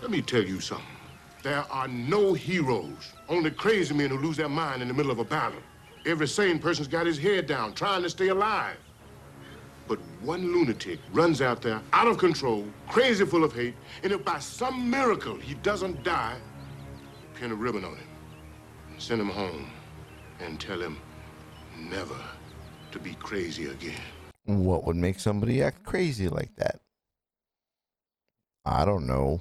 Let me tell you something. There are no heroes, only crazy men who lose their mind in the middle of a battle. Every sane person's got his head down, trying to stay alive. But one lunatic runs out there, out of control, crazy full of hate, and if by some miracle he doesn't die, pin a ribbon on him, send him home, and tell him never to be crazy again. What would make somebody act crazy like that? I don't know.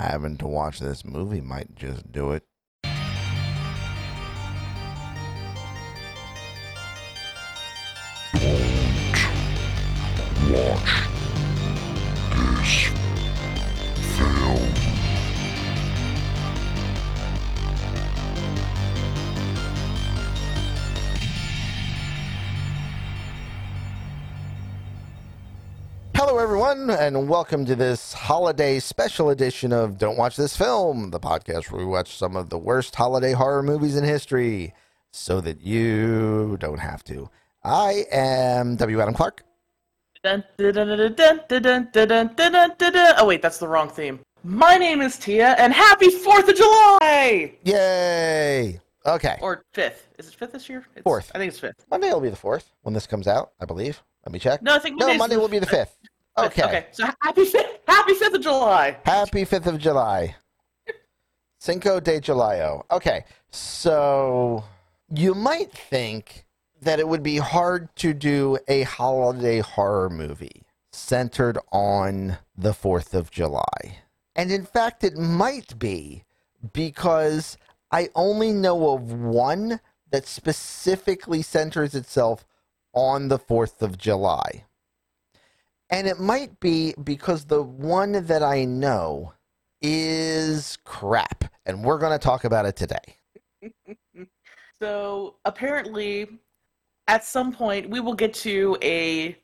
Having to watch this movie might just do it. watch everyone, and welcome to this holiday special edition of Don't Watch This Film, the podcast where we watch some of the worst holiday horror movies in history so that you don't have to. I am W. Adam Clark. Oh, wait, that's the wrong theme. My name is Tia, and happy 4th of July! Yay! Okay. Or 5th. Is it 5th this year? 4th. I think it's 5th. Monday will be the 4th when this comes out, I believe. Let me check. No, I think Monday's no, Monday will be the 5th fifth. Okay. Okay. So happy. Happy Fifth of July. Happy 5th of July. Cinco de Julio. Okay. So you might think that it would be hard to do a holiday horror movie centered on the 4th of July. And in fact, it might be because I only know of one that specifically centers itself on the 4th of July. And it might be because the one that I know is crap. And we're going to talk about it today. So apparently, at some point, we will get to a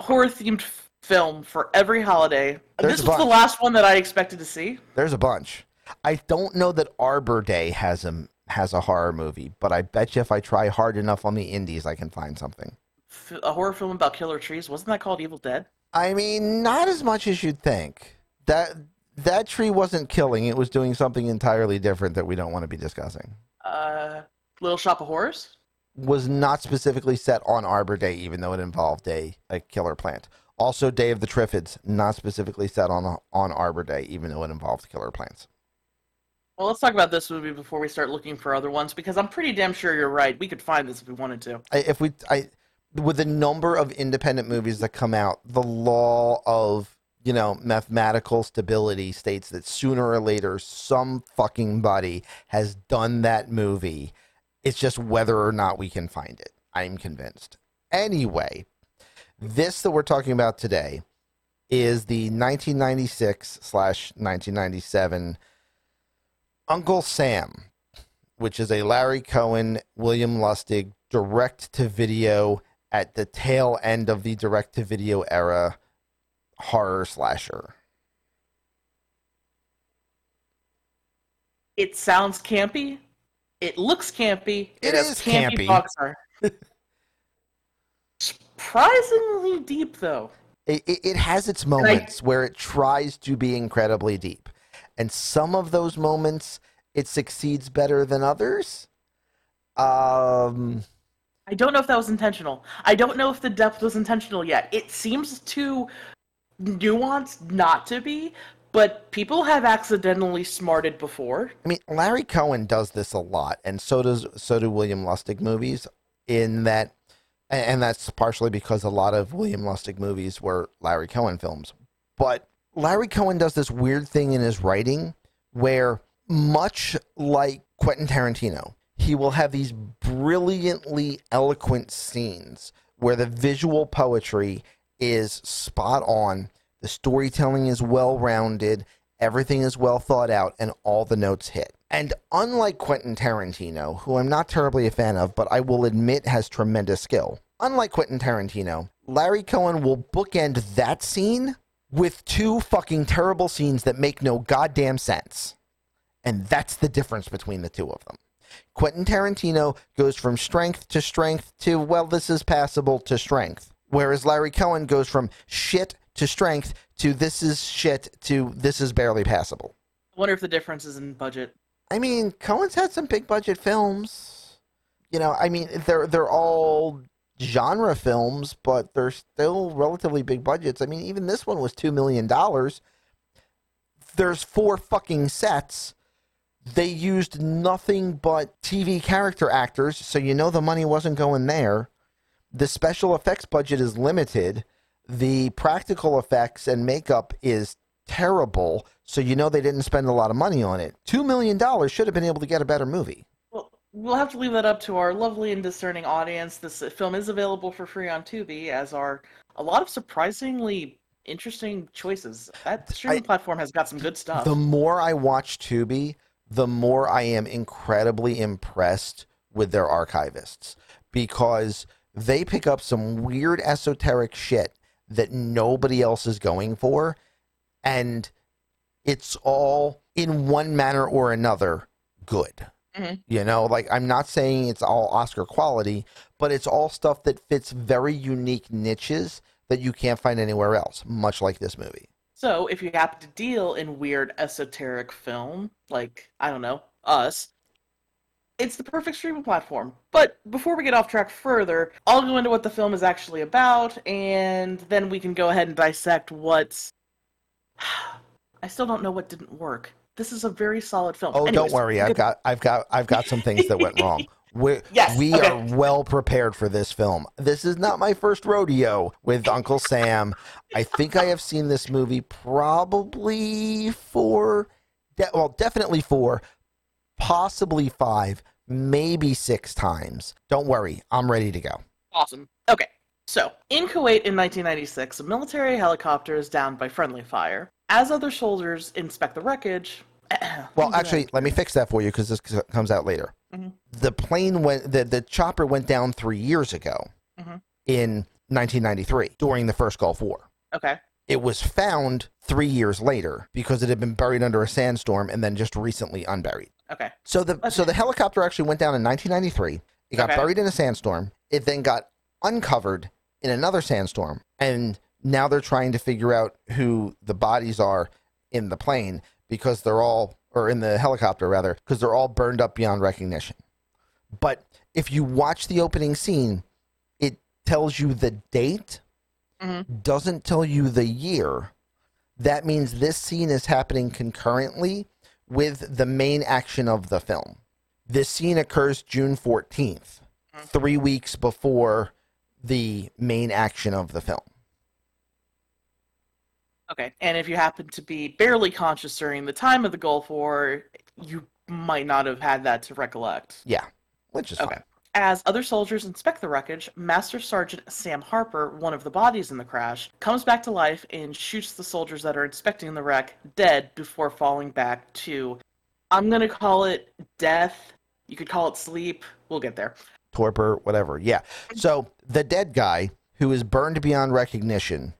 horror-themed f- film for every holiday. There's this was the last one that I expected to see. There's a bunch. I don't know that Arbor Day has a, has a horror movie, but I bet you if I try hard enough on the indies, I can find something. A horror film about killer trees. Wasn't that called Evil Dead? I mean, not as much as you'd think. That that tree wasn't killing; it was doing something entirely different that we don't want to be discussing. Uh, Little Shop of Horrors. Was not specifically set on Arbor Day, even though it involved a, a killer plant. Also, Day of the Triffids, not specifically set on on Arbor Day, even though it involved killer plants. Well, let's talk about this movie before we start looking for other ones because I'm pretty damn sure you're right. We could find this if we wanted to. I, if we, I, with the number of independent movies that come out, the law of you know mathematical stability states that sooner or later some fucking buddy has done that movie. It's just whether or not we can find it. I'm convinced. Anyway, this that we're talking about today is the 1996 slash 1997 Uncle Sam, which is a Larry Cohen, William Lustig direct to video at the tail end of the direct to video era horror slasher. It sounds campy. It looks campy. It has is campy. Box. Surprisingly deep, though. It, it, it has its moments where it tries to be incredibly deep. And some of those moments it succeeds better than others. Um I don't know if that was intentional. I don't know if the depth was intentional yet. It seems too nuanced not to be, but people have accidentally smarted before. I mean, Larry Cohen does this a lot, and so does so do William Lustig movies. In that, and that's partially because a lot of William Lustig movies were Larry Cohen films. But Larry Cohen does this weird thing in his writing, where much like Quentin Tarantino, he will have these brilliantly eloquent scenes where the visual poetry is spot on, the storytelling is well rounded, everything is well thought out, and all the notes hit. And unlike Quentin Tarantino, who I'm not terribly a fan of, but I will admit has tremendous skill, unlike Quentin Tarantino, Larry Cohen will bookend that scene with two fucking terrible scenes that make no goddamn sense. And that's the difference between the two of them. Quentin Tarantino goes from strength to strength to, well, this is passable to strength. Whereas Larry Cohen goes from shit to strength to this is shit to this is barely passable. I wonder if the difference is in budget. I mean, Cohen's had some big budget films. You know, I mean, they're they're all genre films, but they're still relatively big budgets. I mean, even this one was two million dollars. There's four fucking sets. They used nothing but TV character actors, so you know the money wasn't going there. The special effects budget is limited. The practical effects and makeup is terrible, so you know they didn't spend a lot of money on it. Two million dollars should have been able to get a better movie. Well, we'll have to leave that up to our lovely and discerning audience. This uh, film is available for free on Tubi, as are a lot of surprisingly interesting choices. That streaming I- platform has got some good stuff. The more I watch Tubi, the more I am incredibly impressed with their archivists because they pick up some weird esoteric shit that nobody else is going for and it's all in one manner or another good. Mhm. You know, like I'm not saying it's all Oscar quality, but it's all stuff that fits very unique niches that you can't find anywhere else, much like this movie. So, if you happen to deal in weird esoteric film, like, I don't know, us, it's the perfect streaming platform. But before we get off track further, I'll go into what the film is actually about, and then we can go ahead and dissect what's. I still don't know what didn't work. This is a very solid film. Oh, Anyways, don't worry. I've got, I've got, I've got some things that went wrong. We Yes, we okay. are well prepared for this film. This is not my first rodeo with Uncle Sam. I think I have seen this movie probably four, de- well, definitely four, possibly five, maybe six times. Don't worry, I'm ready to go. Awesome. Okay. So, in Kuwait in 1996, a military helicopter is downed by friendly fire. As other soldiers inspect the wreckage. Well, actually, let me fix that for you because this comes out later. Mhm. The plane went, the, the chopper went down three years ago Mhm. in 1993 during the first Gulf War. Okay. It was found three years later because it had been buried under a sandstorm and then just recently unburied. Okay. So the so the helicopter actually went down in 1993. It got Okay. buried in a sandstorm. It then got uncovered in another sandstorm, and now they're trying to figure out who the bodies are in the plane because they're all or in the helicopter rather because they're all burned up beyond recognition. But if you watch the opening scene, it tells you the date, Mhm. doesn't tell you the year. That means this scene is happening concurrently with the main action of the film. This scene occurs June 14th, three weeks before the main action of the film. Okay. And if you happen to be barely conscious during the time of the Gulf War, you might not have had that to recollect. Yeah, which is Okay. fine. As other soldiers inspect the wreckage, Master Sergeant Sam Harper, one of the bodies in the crash, comes back to life and shoots the soldiers that are inspecting the wreck dead before falling back to, I'm going to call it death. You could call it sleep. We'll get there. Torpor, whatever. Yeah. So the dead guy who is burned beyond recognition,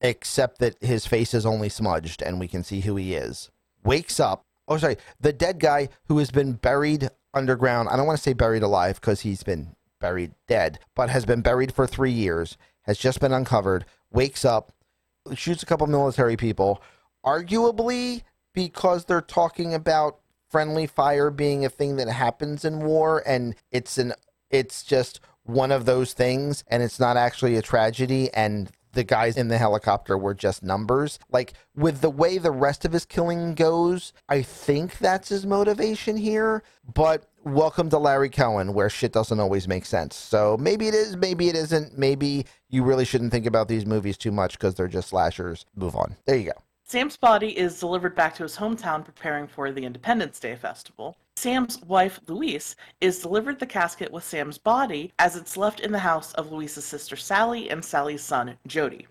except that his face is only smudged and we can see who he is, wakes up. Oh, sorry. The dead guy who has been buried underground. I don't want to say buried alive because he's been buried dead, but has been buried for three years, has just been uncovered, wakes up, shoots a couple military people, arguably because they're talking about friendly fire being a thing that happens in war and it's an it's just one of those things and it's not actually a tragedy and the guys in the helicopter were just numbers. Like with the way the rest of his killing goes i think that's his motivation here but welcome to larry cohen where shit doesn't always make sense. So maybe it is maybe it isn't. Maybe you really shouldn't think about these movies too much because they're just slashers. Move on. There you go. Sam's body is delivered back to his hometown preparing for the Independence Day festival. Sam's wife, Louise, is delivered the casket with Sam's body as it's left in the house of Louise's sister Sally and Sally's son, Jody.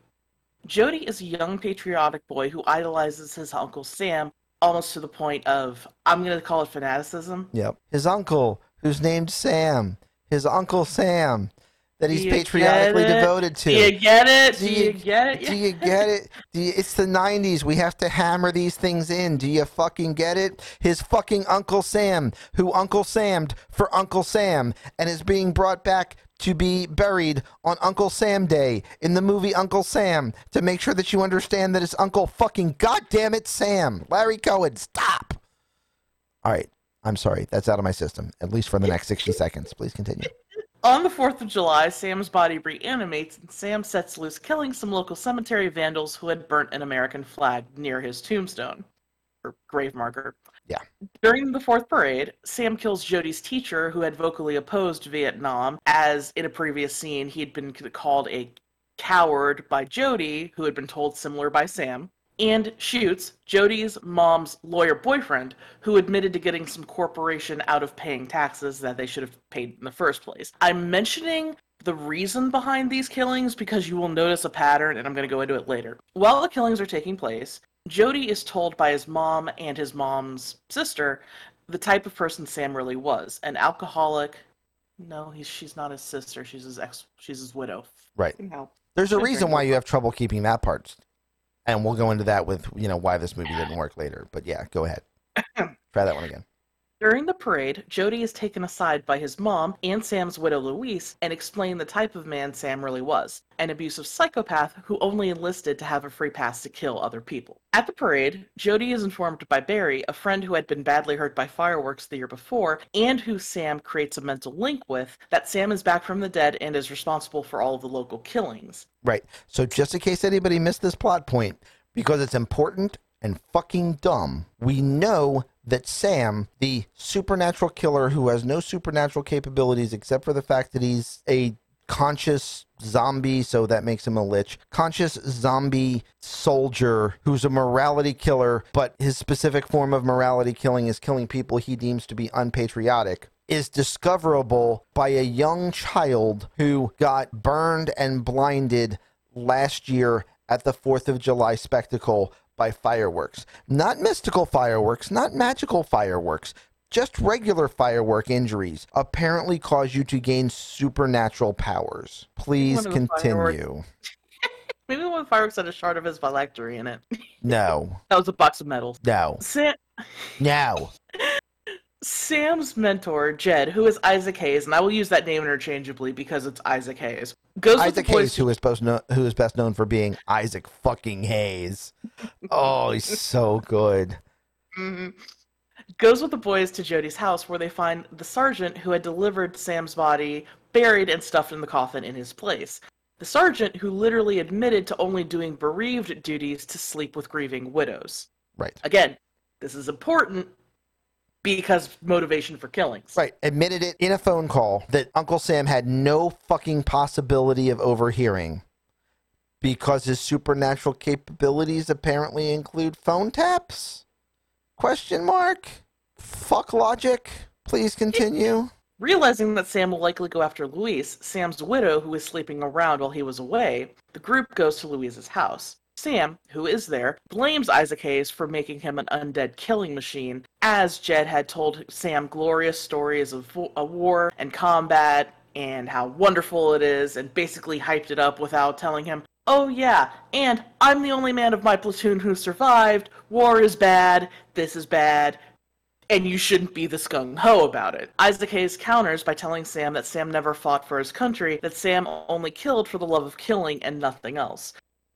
Jody is a young patriotic boy who idolizes his uncle Sam almost to the point of, I'm going to call it fanaticism. Yep. His uncle, who's named Sam. His uncle Sam, that he's patriotically devoted to. Do you get it? Do Do you you- get it? Do you get it? Do you, it's the 90s. We have to hammer these things in. Do you fucking get it? His fucking Uncle Sam, who Uncle Sammed for Uncle Sam and is being brought back to be buried on Uncle Sam Day in the movie Uncle Sam to make sure that you understand that it's Uncle fucking goddamn it Sam. Larry Cohen, stop. All right, I'm sorry. That's out of my system, at least for the next 60 seconds. Please continue. On the 4th of July, Sam's body reanimates and Sam sets loose killing some local cemetery vandals who had burnt an American flag near his tombstone or grave marker. Yeah. During the fourth parade, Sam kills Jody's teacher who had vocally opposed Vietnam, as in a previous scene he had been called a coward by Jody, who had been told similar by Sam and shoots Jody's mom's lawyer boyfriend, who admitted to getting some corporation out of paying taxes that they should have paid in the first place. I'm mentioning the reason behind these killings because you will notice a pattern, and I'm going to go into it later. While the killings are taking place, Jody is told by his mom and his mom's sister the type of person Sam really was an alcoholic. No, he's she's not his sister. She's his ex. She's his widow. Right. Fucking. There's a reason why you. you have trouble keeping that part. And we'll go into that with, you know, why this movie didn't work later. But yeah, go ahead. Try that one again. During the parade, Jody is taken aside by his mom and Sam's widow Louise and explain the type of man Sam really was an abusive psychopath who only enlisted to have a free pass to kill other people. At the parade, Jody is informed by Barry, a friend who had been badly hurt by fireworks the year before and who Sam creates a mental link with, that Sam is back from the dead and is responsible for all of the local killings. Right. So just in case anybody missed this plot point, because it's important and fucking dumb, we know that Sam, the supernatural killer who has no supernatural capabilities except for the fact that he's a conscious zombie, so that makes him a lich, conscious zombie soldier who's a morality killer, but his specific form of morality killing is killing people he deems to be unpatriotic is discoverable by a young child who got burned and blinded last year at the 4th of July spectacle by fireworks. Not mystical fireworks, not magical fireworks, just regular firework injuries apparently cause you to gain supernatural powers. Please One of the fireworks- continue. Maybe one of fireworks had a shard of his phylactery in it. No, That was a box of medals. no, Sam, no. Sam's mentor, Jed, who is Isaac Hayes, and I will use that name interchangeably because it's Isaac Hayes, goes Isaac with the boys Hayes, who is, supposed no- who is best known for being Isaac fucking Hayes. Oh, he's so good. Mhm. goes with the boys to Jody's house where they find the sergeant who had delivered Sam's body buried and stuffed in the coffin in his place. The sergeant who literally admitted to only doing bereaved duties to sleep with grieving widows. Right. Again, this is important because motivation for killings. Right. Admitted it in a phone call that Uncle Sam had no fucking possibility of overhearing because his supernatural capabilities apparently include phone taps? Question mark? Fuck logic. Please continue. Realizing that Sam will likely go after Louise, Sam's widow, who was sleeping around while he was away, the group goes to Louise's house. Sam, who is there, blames Isaac Hayes for making him an undead killing machine, as Jed had told Sam glorious stories of a war and combat and how wonderful it is, and basically hyped it up without telling him, Oh, yeah, and I'm the only man of my platoon who survived. War is bad. This is bad and you shouldn't be the skung ho about it. Isaac Hayes counters by telling Sam that Sam never fought for his country, that Sam only killed for the love of killing and nothing else.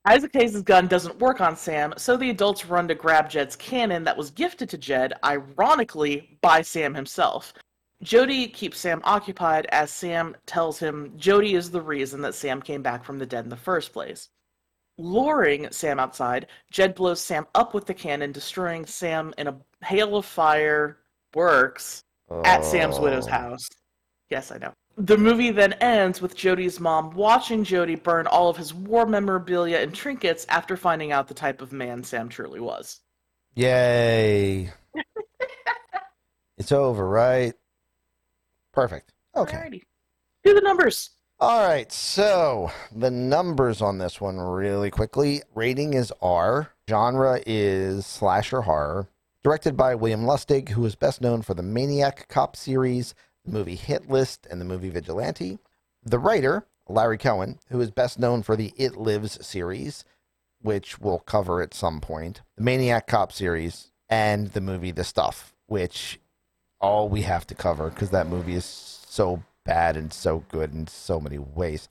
Isaac Hayes' gun doesn't work on Sam, so the adults run to grab Jed's cannon that was gifted to Jed, ironically, by Sam himself. Jody keeps Sam occupied as Sam tells him Jody is the reason that Sam came back from the dead in the first place. Luring Sam outside, Jed blows Sam up with the cannon, destroying Sam in a hail of fire. Works at Sam's widow's Oh. house. Yes, I know. The movie then ends with Jody's mom watching Jody burn all of his war memorabilia and trinkets after finding out the type of man Sam truly was. Yay. it's over, right? Perfect. Okay. Alrighty. Do the numbers. All right, so the numbers on this one really quickly. Rating is R. Genre is slasher horror. Directed by William Lustig, who is best known for the Maniac Cop series, the movie Hit List, and the movie Vigilante. The writer, Larry Cohen, who is best known for the It Lives series, which we'll cover at some point, the Maniac Cop series, and the movie The Stuff, which all we have to cover because that movie is so bad and so good in so many ways.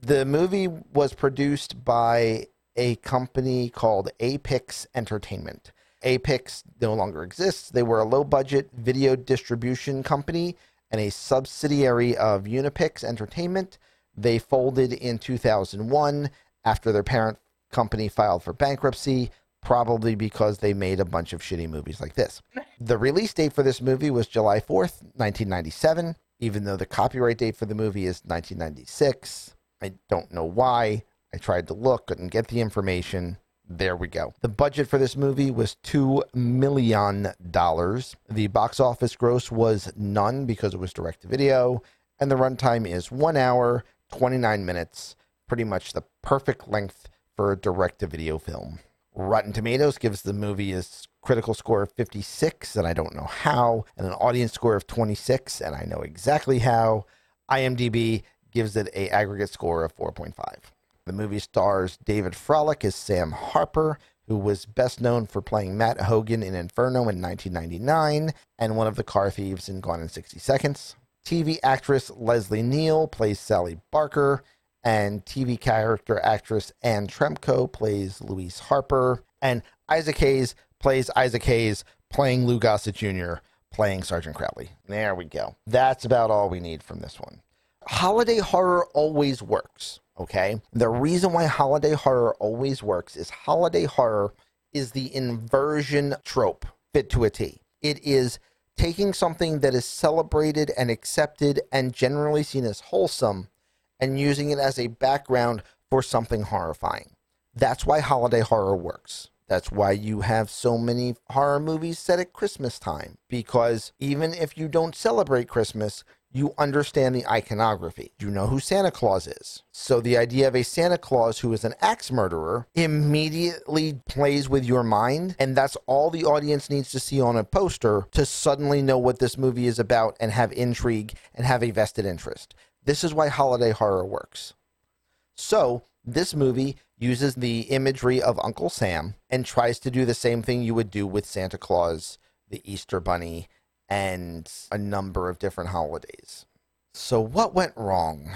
The movie was produced by a company called A-Pix Entertainment. A-Pix no longer exists. They were a low budget video distribution company and a subsidiary of Unapix Entertainment. They folded in 2001 after their parent company filed for bankruptcy, probably because they made a bunch of shitty movies like this. The release date for this movie was July 4th, 1997, even though the copyright date for the movie is 1996. I don't know why. I tried to look, couldn't get the information. There we go. The budget for this movie was $2 million. The box office gross was none because it was direct to video, and the runtime is 1 hour, 29 minutes, pretty much the perfect length for a direct to video film. Rotten Tomatoes gives the movie a critical score of 56, and I don't know how, and an audience score of 26, and I know exactly how. IMDb gives it a aggregate score of 4.5. The movie stars David Fralick as Sam Harper, who was best known for playing Matt Hogan in Inferno in 1999 and one of the car thieves in Gone in 60 Seconds. TV actress Leslie Neale plays Sally Barker, and TV character actress Anne Tremko plays Louise Harper, and Isaac Hayes plays Isaac Hayes, playing Lou Gossett Jr., playing Sergeant Crowley. There we go. That's about all we need from this one. Holiday horror always works, okay? The reason why holiday horror always works is holiday horror is the inversion trope fit to a T. It is taking something that is celebrated and accepted and generally seen as wholesome and using it as a background for something horrifying. That's why holiday horror works. That's why you have so many horror movies set at Christmas time. Because even if you don't celebrate Christmas, you understand the iconography. You know who Santa Claus is. So the idea of a Santa Claus who is an axe murderer immediately plays with your mind. And that's all the audience needs to see on a poster to suddenly know what this movie is about and have intrigue and have a vested interest. This is why holiday horror works. So, this movie uses the imagery of Uncle Sam and tries to do the same thing you would do with Santa Claus, the Easter Bunny, and a number of different holidays. So, what went wrong?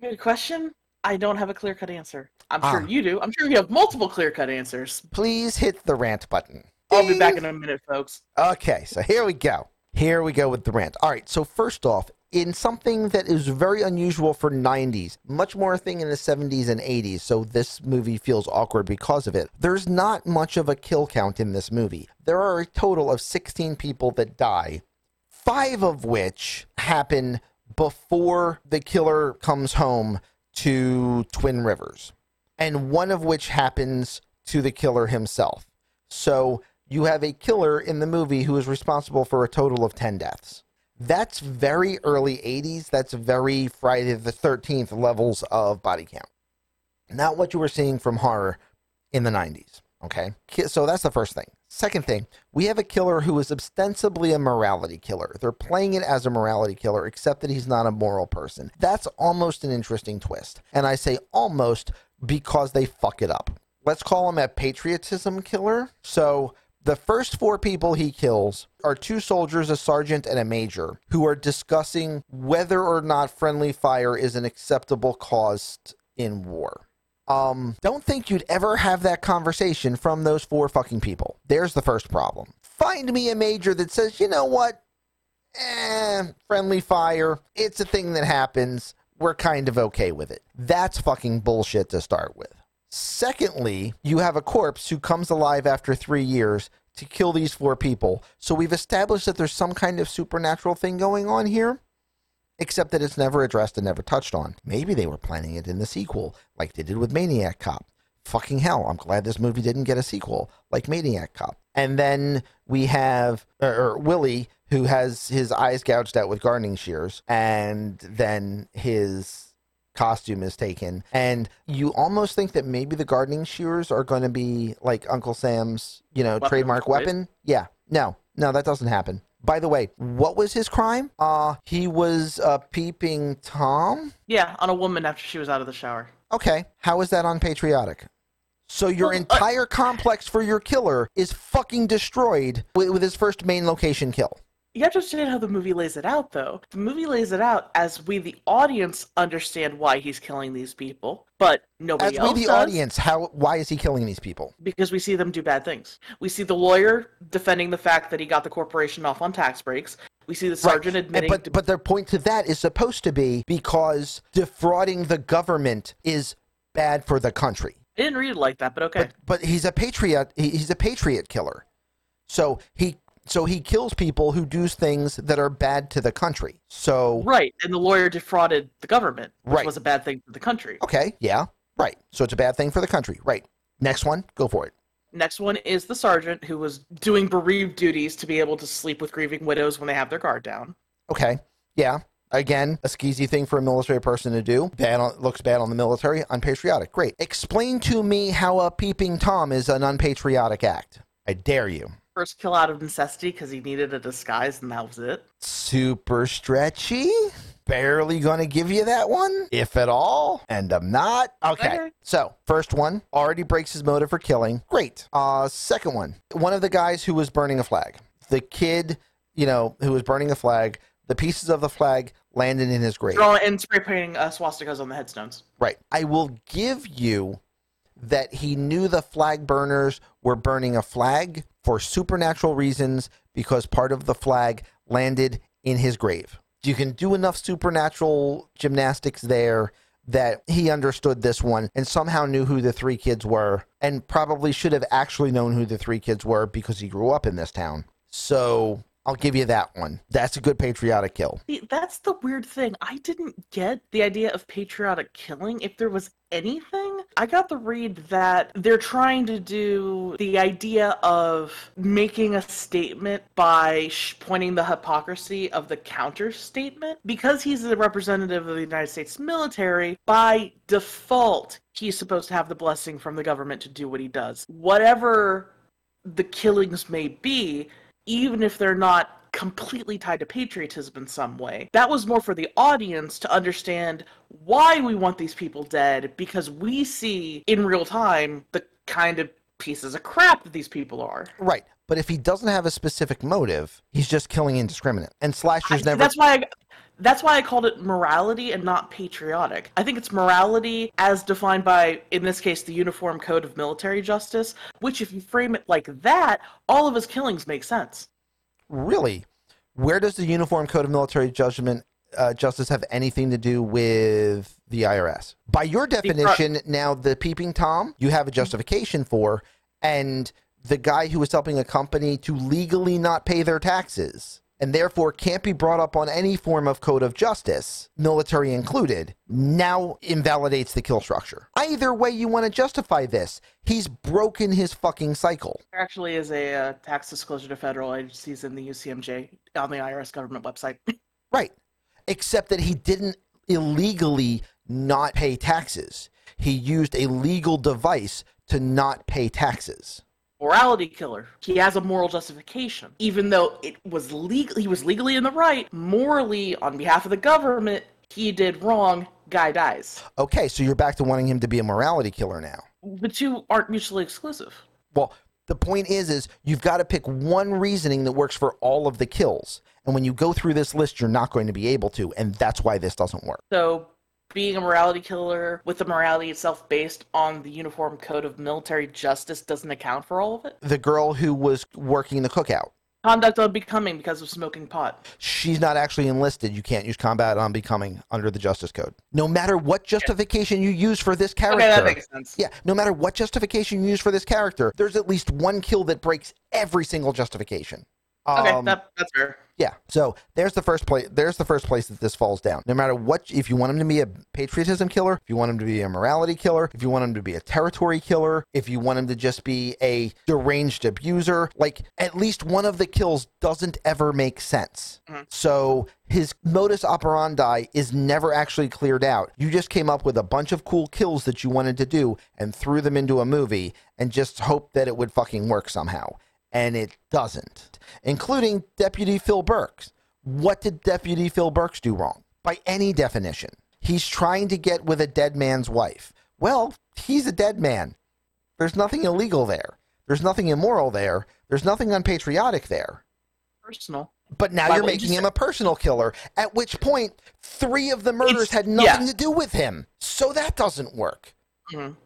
Good question. I don't have a clear cut answer. I'm sure Ah. you do. I'm sure you have multiple clear cut answers. Please hit the rant button. I'll be back in a minute, folks. Okay, so here we go. Here we go with the rant. All right, so first off, in something that is very unusual for 90s, much more a thing in the 70s and 80s, so this movie feels awkward because of it. There's not much of a kill count in this movie. There are a total of 16 people that die, five of which happen before the killer comes home to Twin Rivers, and one of which happens to the killer himself. So you have a killer in the movie who is responsible for a total of 10 deaths. That's very early 80s. That's very Friday the 13th levels of body count. Not what you were seeing from horror in the 90s. Okay. So that's the first thing. Second thing, we have a killer who is ostensibly a morality killer. They're playing it as a morality killer, except that he's not a moral person. That's almost an interesting twist. And I say almost because they fuck it up. Let's call him a patriotism killer. So the first four people he kills are two soldiers, a sergeant, and a major, who are discussing whether or not friendly fire is an acceptable cost in war. Um, don't think you'd ever have that conversation from those four fucking people. There's the first problem. Find me a major that says, you know what? Eh, friendly fire. It's a thing that happens. We're kind of okay with it. That's fucking bullshit to start with. Secondly, you have a corpse who comes alive after three years to kill these four people. So we've established that there's some kind of supernatural thing going on here, except that it's never addressed and never touched on. Maybe they were planning it in the sequel, like they did with Maniac Cop. Fucking hell, I'm glad this movie didn't get a sequel, like Maniac Cop. And then we have or, or Willie, who has his eyes gouged out with gardening shears, and then his costume is taken. And you almost think that maybe the gardening shears are going to be like Uncle Sam's, you know, Weapon trademark choice? weapon. Yeah. No, no, that doesn't happen. By the way, what was his crime? Uh, he was uh, peeping Tom. Yeah, on a woman after she was out of the shower. Okay, how is that unpatriotic? So your Well, I- entire complex for your killer is fucking destroyed with, with his first main location kill. You have to understand how the movie lays it out, though. The movie lays it out as we, the audience, understand why he's killing these people, but nobody As nobody we, else the does audience, how why is he killing these people? because we see them do bad things. We see the lawyer defending the fact that he got the corporation off on tax breaks. We see the sergeant And- admitting. but but their point to that is supposed to be because defrauding the government is bad for the country. I didn't read it like that, but okay. But but he's a patriot. he- He's a patriot killer. So he so he kills people who do things that are bad to the country. So right, and the lawyer defrauded the government, which Right. was a bad thing for the country. okay, yeah, right. So it's a bad thing for the country. Right. Next one, go for it. Next one is the sergeant who was doing bereaved duties to be able to sleep with grieving widows when they have their guard down. Okay. Yeah. Again, a skeezy thing for a military person to do. Bad on, looks bad on the military. Unpatriotic. Great. Explain to me how a peeping tom is an unpatriotic act. I dare you. First kill out of necessity because he needed a disguise and that was it. Super stretchy. Barely gonna give you that one, if at all. And I'm not. Okay. Okay. So first one already breaks his motive for killing. Great. Uh, second one, one of the guys who was burning a flag. The kid, you know, who was burning a flag. The pieces of the flag landed in his grave. Drawing and spray painting uh, swastikas on the headstones. Right. I will give you that he knew the flag burners were burning a flag for supernatural reasons because part of the flag landed in his grave. You can do enough supernatural gymnastics there that he understood this one and somehow knew who the three kids were and probably should have actually known who the three kids were because he grew up in this town. So I'll give you that one. That's a good patriotic kill. That's the weird thing. I didn't get the idea of patriotic killing. If there was anything, I got the read that they're trying to do the idea of making a statement by sh- pointing the hypocrisy of the counter statement. Because he's the representative of the United States military, by default, he's supposed to have the blessing from the government to do what he does. Whatever the killings may be, even if they're not completely tied to patriotism in some way. That was more for the audience to understand why we want these people dead because we see in real time the kind of pieces of crap that these people are. Right. But if he doesn't have a specific motive, he's just killing indiscriminate. And slashers I- never. That's why I, that's why I called it morality and not patriotic. I think it's morality as defined by, in this case, the Uniform Code of Military Justice, which, if you frame it like that, all of his killings make sense. Really? Where does the Uniform Code of Military Judgment uh, Justice have anything to do with the IRS? By your definition, now the peeping tom you have a justification for, and the guy who was helping a company to legally not pay their taxes and therefore can't be brought up on any form of code of justice, military included, now invalidates the kill structure. Either way you want to justify this, he's broken his fucking cycle. There actually is a uh, tax disclosure to federal agencies in the UCMJ on the IRS government website. Right. Except that he didn't illegally not pay taxes. He used a legal device to not pay taxes. Morality killer. He has a moral justification. Even though it was legal, he was legally in the right. Morally, on behalf of the government, he did wrong. Guy dies. Okay, so you're back to wanting him to be a morality killer now. The two aren't mutually exclusive. Well, the point is is you've got to pick one reasoning that works for all of the kills. And when you go through this list, you're not going to be able to, and that's why this doesn't work. So, being a morality killer with the morality itself based on the Uniform Code of Military Justice doesn't account for all of it. The girl who was working the cookout, Conduct unbecoming because of smoking pot. she's not actually enlisted. You can't use conduct unbecoming under the Justice Code. No matter what justification you use for this character. Okay, that makes sense. Yeah, no matter what justification you use for this character, there's at least one kill that breaks every single justification. Okay, Um, that, that's fair. yeah. So there's the first place. There's the first place that this falls down. No matter what, if you want him to be a patriotism killer, if you want him to be a morality killer, if you want him to be a territory killer, if you want him to just be a deranged abuser, like at least one of the kills doesn't ever make sense. Mhm. So his modus operandi is never actually cleared out. You just came up with a bunch of cool kills that you wanted to do and threw them into a movie and just hoped that it would fucking work somehow. And it doesn't, including Deputy Phil Burks. What did Deputy Phil Burks do wrong? By any definition, he's trying to get with a dead man's wife. Well, he's a dead man. There's nothing illegal there. There's nothing immoral there. There's nothing unpatriotic there. Personal. But now Why you're wouldn't you making him a personal killer, at which point three of the murders It's- had nothing yeah. to do with him. So that doesn't work. Mhm.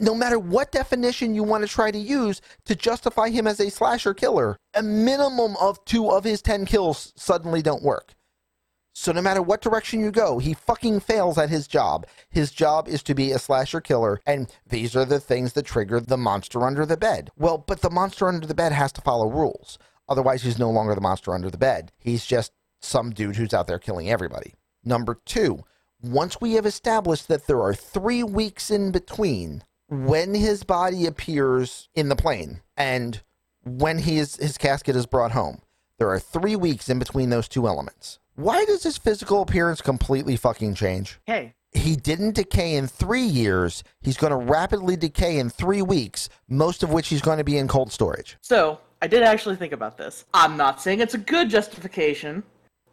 No matter what definition you want to try to use to justify him as a slasher killer, a minimum of two of his 10 kills suddenly don't work. So no matter what direction you go, he fucking fails at his job. His job is to be a slasher killer, and these are the things that trigger the monster under the bed. Well, but the monster under the bed has to follow rules. Otherwise, he's no longer the monster under the bed. He's just some dude who's out there killing everybody. Number two, once we have established that there are three weeks in between when his body appears in the plane and when he is, his casket is brought home, there are three weeks in between those two elements. Why does his physical appearance completely fucking change? Hey, He didn't decay in three years. He's going to rapidly decay in three weeks, most of which he's going to be in cold storage. so I did actually think about this. I'm not saying it's a good justification.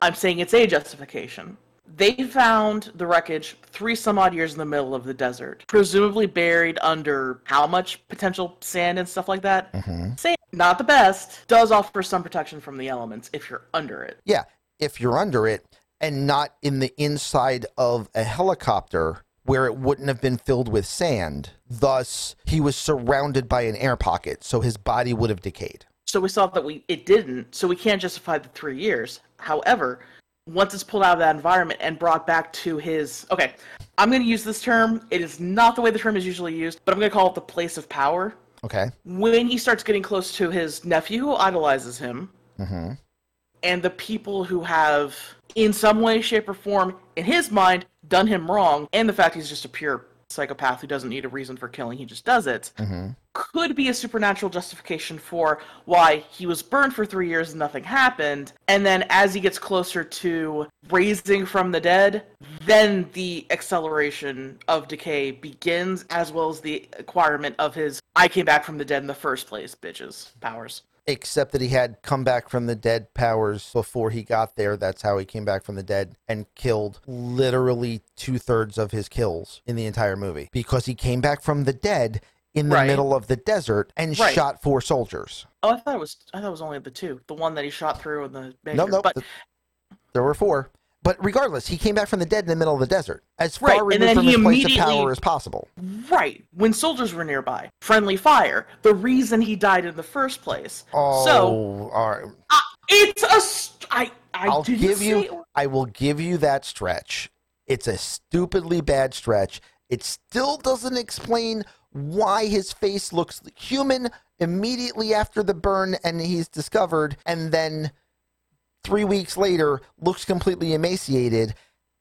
I'm saying it's a justification. They found the wreckage three some odd years in the middle of the desert, presumably buried under how much potential sand and stuff like that. Mm-hmm. Sand, not the best, does offer some protection from the elements if you're under it. Yeah, if you're under it and not in the inside of a helicopter where it wouldn't have been filled with sand. Thus, he was surrounded by an air pocket, so his body would have decayed. So we saw that we it didn't, so we can't justify the three years. However, once it's pulled out of that environment and brought back to his okay, I'm gonna use this term. It is not the way the term is usually used, but I'm gonna call it the place of power. Okay. When he starts getting close to his nephew who idolizes him, hmm and the people who have, in some way, shape, or form, in his mind, done him wrong, and the fact he's just a pure psychopath who doesn't need a reason for killing, he just does it hmm could be a supernatural justification for why he was burned for three years and nothing happened. And then as he gets closer to raising from the dead, then the acceleration of decay begins, as well as the acquirement of his I came back from the dead in the first place, bitches, powers. Except that he had come back from the dead powers before he got there. That's how he came back from the dead and killed literally two thirds of his kills in the entire movie because he came back from the dead in the Right. middle of the desert and Right. shot four soldiers. Oh, I thought it was I thought it was only the two. The one that he shot through and the No, maker. no, but th- there were four. But regardless, he came back from the dead in the middle of the desert, as Right, far and removed from his place of power as possible. right when soldiers were nearby, friendly fire. The reason he died in the first place. Oh, So all right. It's a. St- I. I I'll give you. I will give you that stretch. It's a stupidly bad stretch. It still doesn't explain why his face looks human immediately after the burn and he's discovered, and then three weeks later looks completely emaciated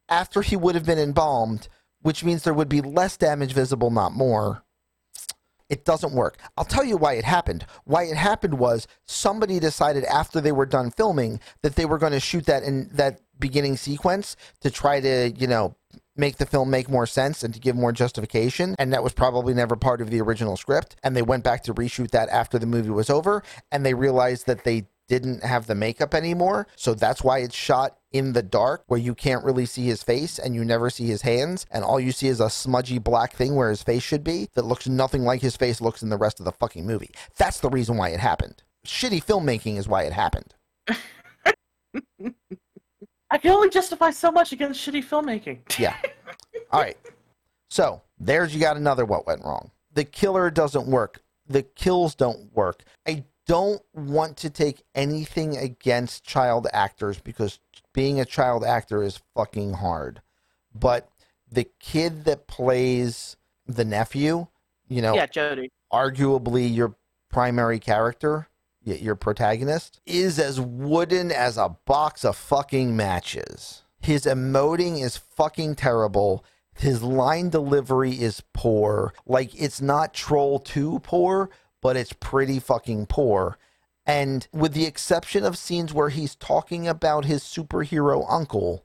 after he would have been embalmed, which means there would be less damage visible, not more. It doesn't work. I'll tell you why it happened. Why it happened was somebody decided after they were done filming that they were going to shoot that in that beginning sequence to try to, you know, make the film make more sense and to give more justification. And that was probably never part of the original script. And they went back to reshoot that after the movie was over and they realized that they didn't have the makeup anymore. So that's why it's shot in the dark where you can't really see his face and you never see his hands. And all you see is a smudgy black thing where his face should be that looks nothing like his face looks in the rest of the fucking movie. That's the reason why it happened. Shitty filmmaking is why it happened. I can only justify so much against shitty filmmaking. Yeah. All right. So there's you got another what went wrong. The killer doesn't work. The kills don't work. I don't want to take anything against child actors because being a child actor is fucking hard. But the kid that plays the nephew, you know, Yeah, Jody. arguably your primary character, your protagonist, is as wooden as a box of fucking matches. His emoting is fucking terrible. His line delivery is poor. Like, it's not Troll 2 poor, but it's pretty fucking poor. And with the exception of scenes where he's talking about his superhero uncle,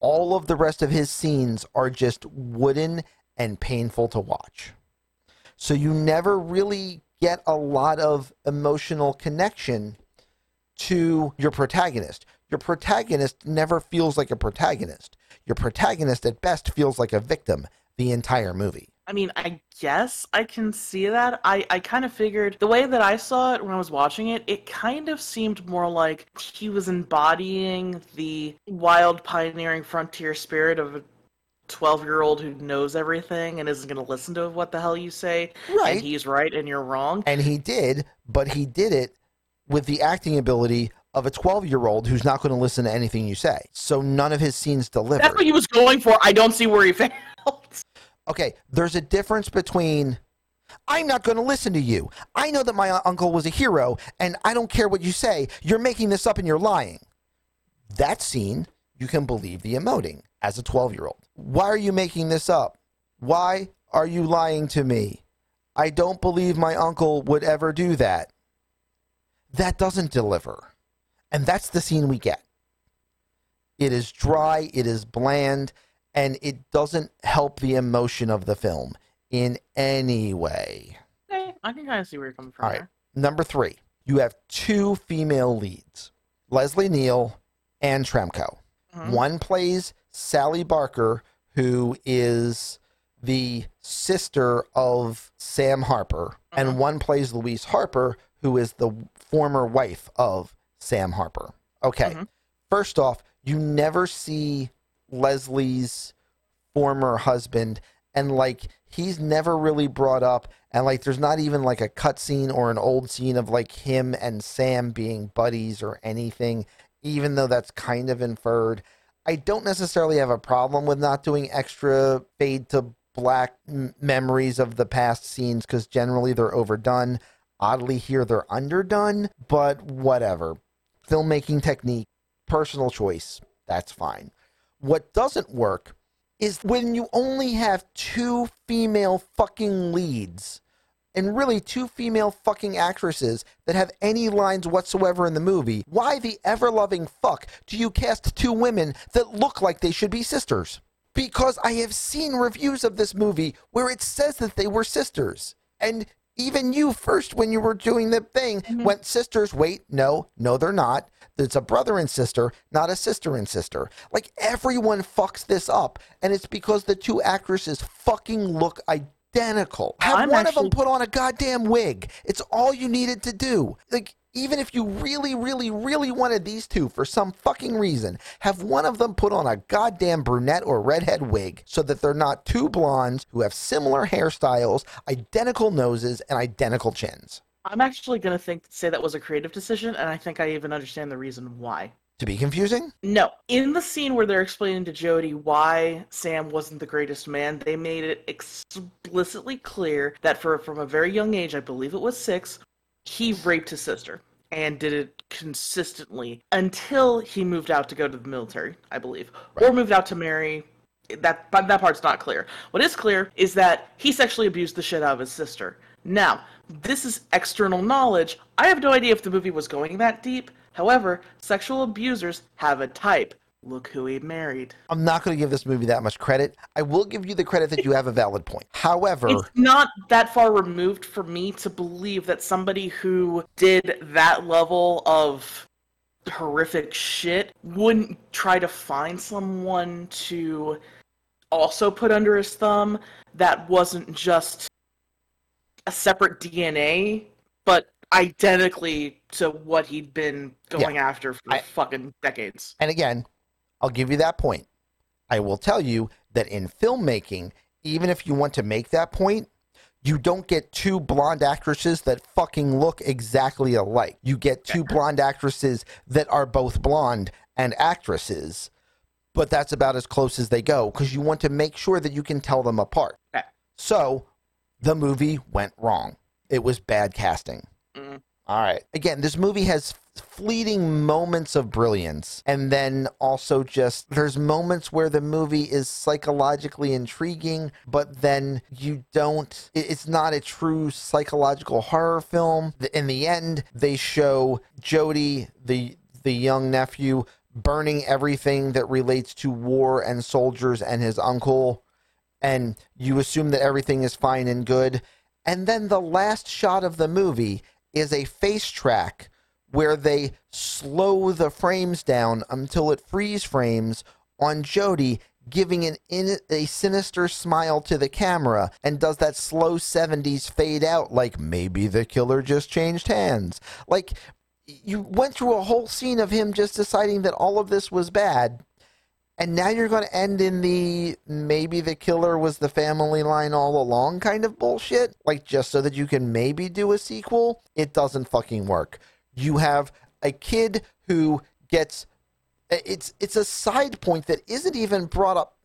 all of the rest of his scenes are just wooden and painful to watch. So you never really get a lot of emotional connection to your protagonist. Your protagonist never feels like a protagonist. Your protagonist at best feels like a victim the entire movie. I mean, I guess I can see that. I, I kind of figured the way that I saw it when I was watching it, it kind of seemed more like he was embodying the wild, pioneering frontier spirit of a 12 year old who knows everything and isn't going to listen to what the hell you say. Right. And he's right and you're wrong. And he did, but he did it with the acting ability of a 12 year old who's not going to listen to anything you say. So none of his scenes delivered. That's what he was going for. I don't see where he failed. okay, there's a difference between I'm not going to listen to you. I know that my uncle was a hero, and I don't care what you say. You're making this up and you're lying. That scene, you can believe the emoting as a 12 year old. Why are you making this up? Why are you lying to me? I don't believe my uncle would ever do that. That doesn't deliver. And that's the scene we get. It is dry, it is bland, and it doesn't help the emotion of the film in any way. Okay, I can kind of see where you're coming from All right. there. Number three, you have two female leads Leslie Neale and Tremko. Mhm. One plays Sally Barker, who is the sister of Sam Harper, and one plays Louise Harper, who is the former wife of Sam Harper. Okay. Mhm. First off, you never see Leslie's former husband, and like he's never really brought up, and like there's not even like a cut scene or an old scene of like him and Sam being buddies or anything, even though that's kind of inferred. I don't necessarily have a problem with not doing extra fade to black m- memories of the past scenes because generally they're overdone. Oddly, here they're underdone, but whatever. Filmmaking technique, personal choice, that's fine. What doesn't work is when you only have two female fucking leads and really two female fucking actresses that have any lines whatsoever in the movie, why the ever loving fuck do you cast two women that look like they should be sisters? Because I have seen reviews of this movie where it says that they were sisters. And even you first, when you were doing the thing, mm-hmm. went sisters. Wait, no, no, they're not. It's a brother and sister, not a sister and sister. Like everyone fucks this up, and it's because the two actresses fucking look identical. Have I'm one of them put on a goddamn wig. It's all you needed to do. Like even if you really, really, really wanted these two for some fucking reason, have one of them put on a goddamn brunette or redhead wig so that they're not two blondes who have similar hairstyles, identical noses, and identical chins. I'm actually going to think say that was a creative decision, and I think I even understand the reason why. To be confusing? No, in the scene where they're explaining to Jody why Sam wasn't the greatest man, they made it explicitly clear that for from a very young age, I believe it was six, he raped his sister and did it consistently until he moved out to go to the military, I believe, or moved out to marry. That but that part's not clear. What is clear is that he sexually abused the shit out of his sister. Now, this is external knowledge. I have no idea if the movie was going that deep. However, sexual abusers have a type. Look who he married. I'm not going to give this movie that much credit. I will give you the credit that you have a valid point. However, It's not that far removed for me to believe that somebody who did that level of horrific shit wouldn't try to find someone to also put under his thumb that wasn't just a separate DNA, but identically to what he'd been going after for I- fucking decades. And again, I'll give you that point. I will tell you that in filmmaking, even if you want to make that point, you don't get two blonde actresses that fucking look exactly alike. You get two blonde actresses that are both blonde and actresses, but that's about as close as they go because you want to make sure that you can tell them apart. So the movie went wrong. It was bad casting. Mm. All right. Again, this movie has fleeting moments of brilliance and then also just there's moments where the movie is psychologically intriguing but then you don't it's not a true psychological horror film in the end they show Jody the the young nephew burning everything that relates to war and soldiers and his uncle and you assume that everything is fine and good. And then the last shot of the movie is a face track where they slow the frames down until it freeze frames on Jody giving an in, a sinister smile to the camera and does that slow 70s fade out like maybe the killer just changed hands. Like you went through a whole scene of him just deciding that all of this was bad. And now you're going to end in the maybe the killer was the family line all along kind of bullshit. Like just so that you can maybe do a sequel. It doesn't fucking work. You have a kid who gets it's it's a side point that isn't even brought up.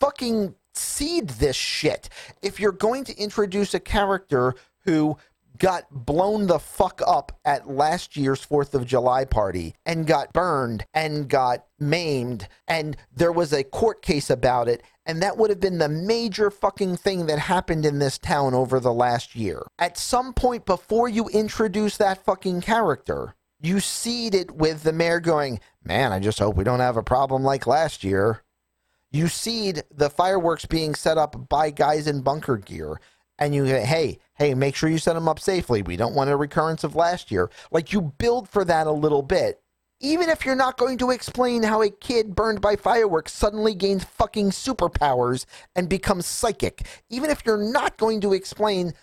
Fucking seed this shit. If you're going to introduce a character who got blown the fuck up at last year's 4th of July party and got burned and got maimed and there was a court case about it and that would have been the major fucking thing that happened in this town over the last year. At some point before you introduce that fucking character, you seed it with the mayor going, Man, I just hope we don't have a problem like last year. You seed the fireworks being set up by guys in bunker gear, and you say, Hey, hey, make sure you set them up safely. We don't want a recurrence of last year. Like you build for that a little bit. Even if you're not going to explain how a kid burned by fireworks suddenly gains fucking superpowers and becomes psychic, even if you're not going to explain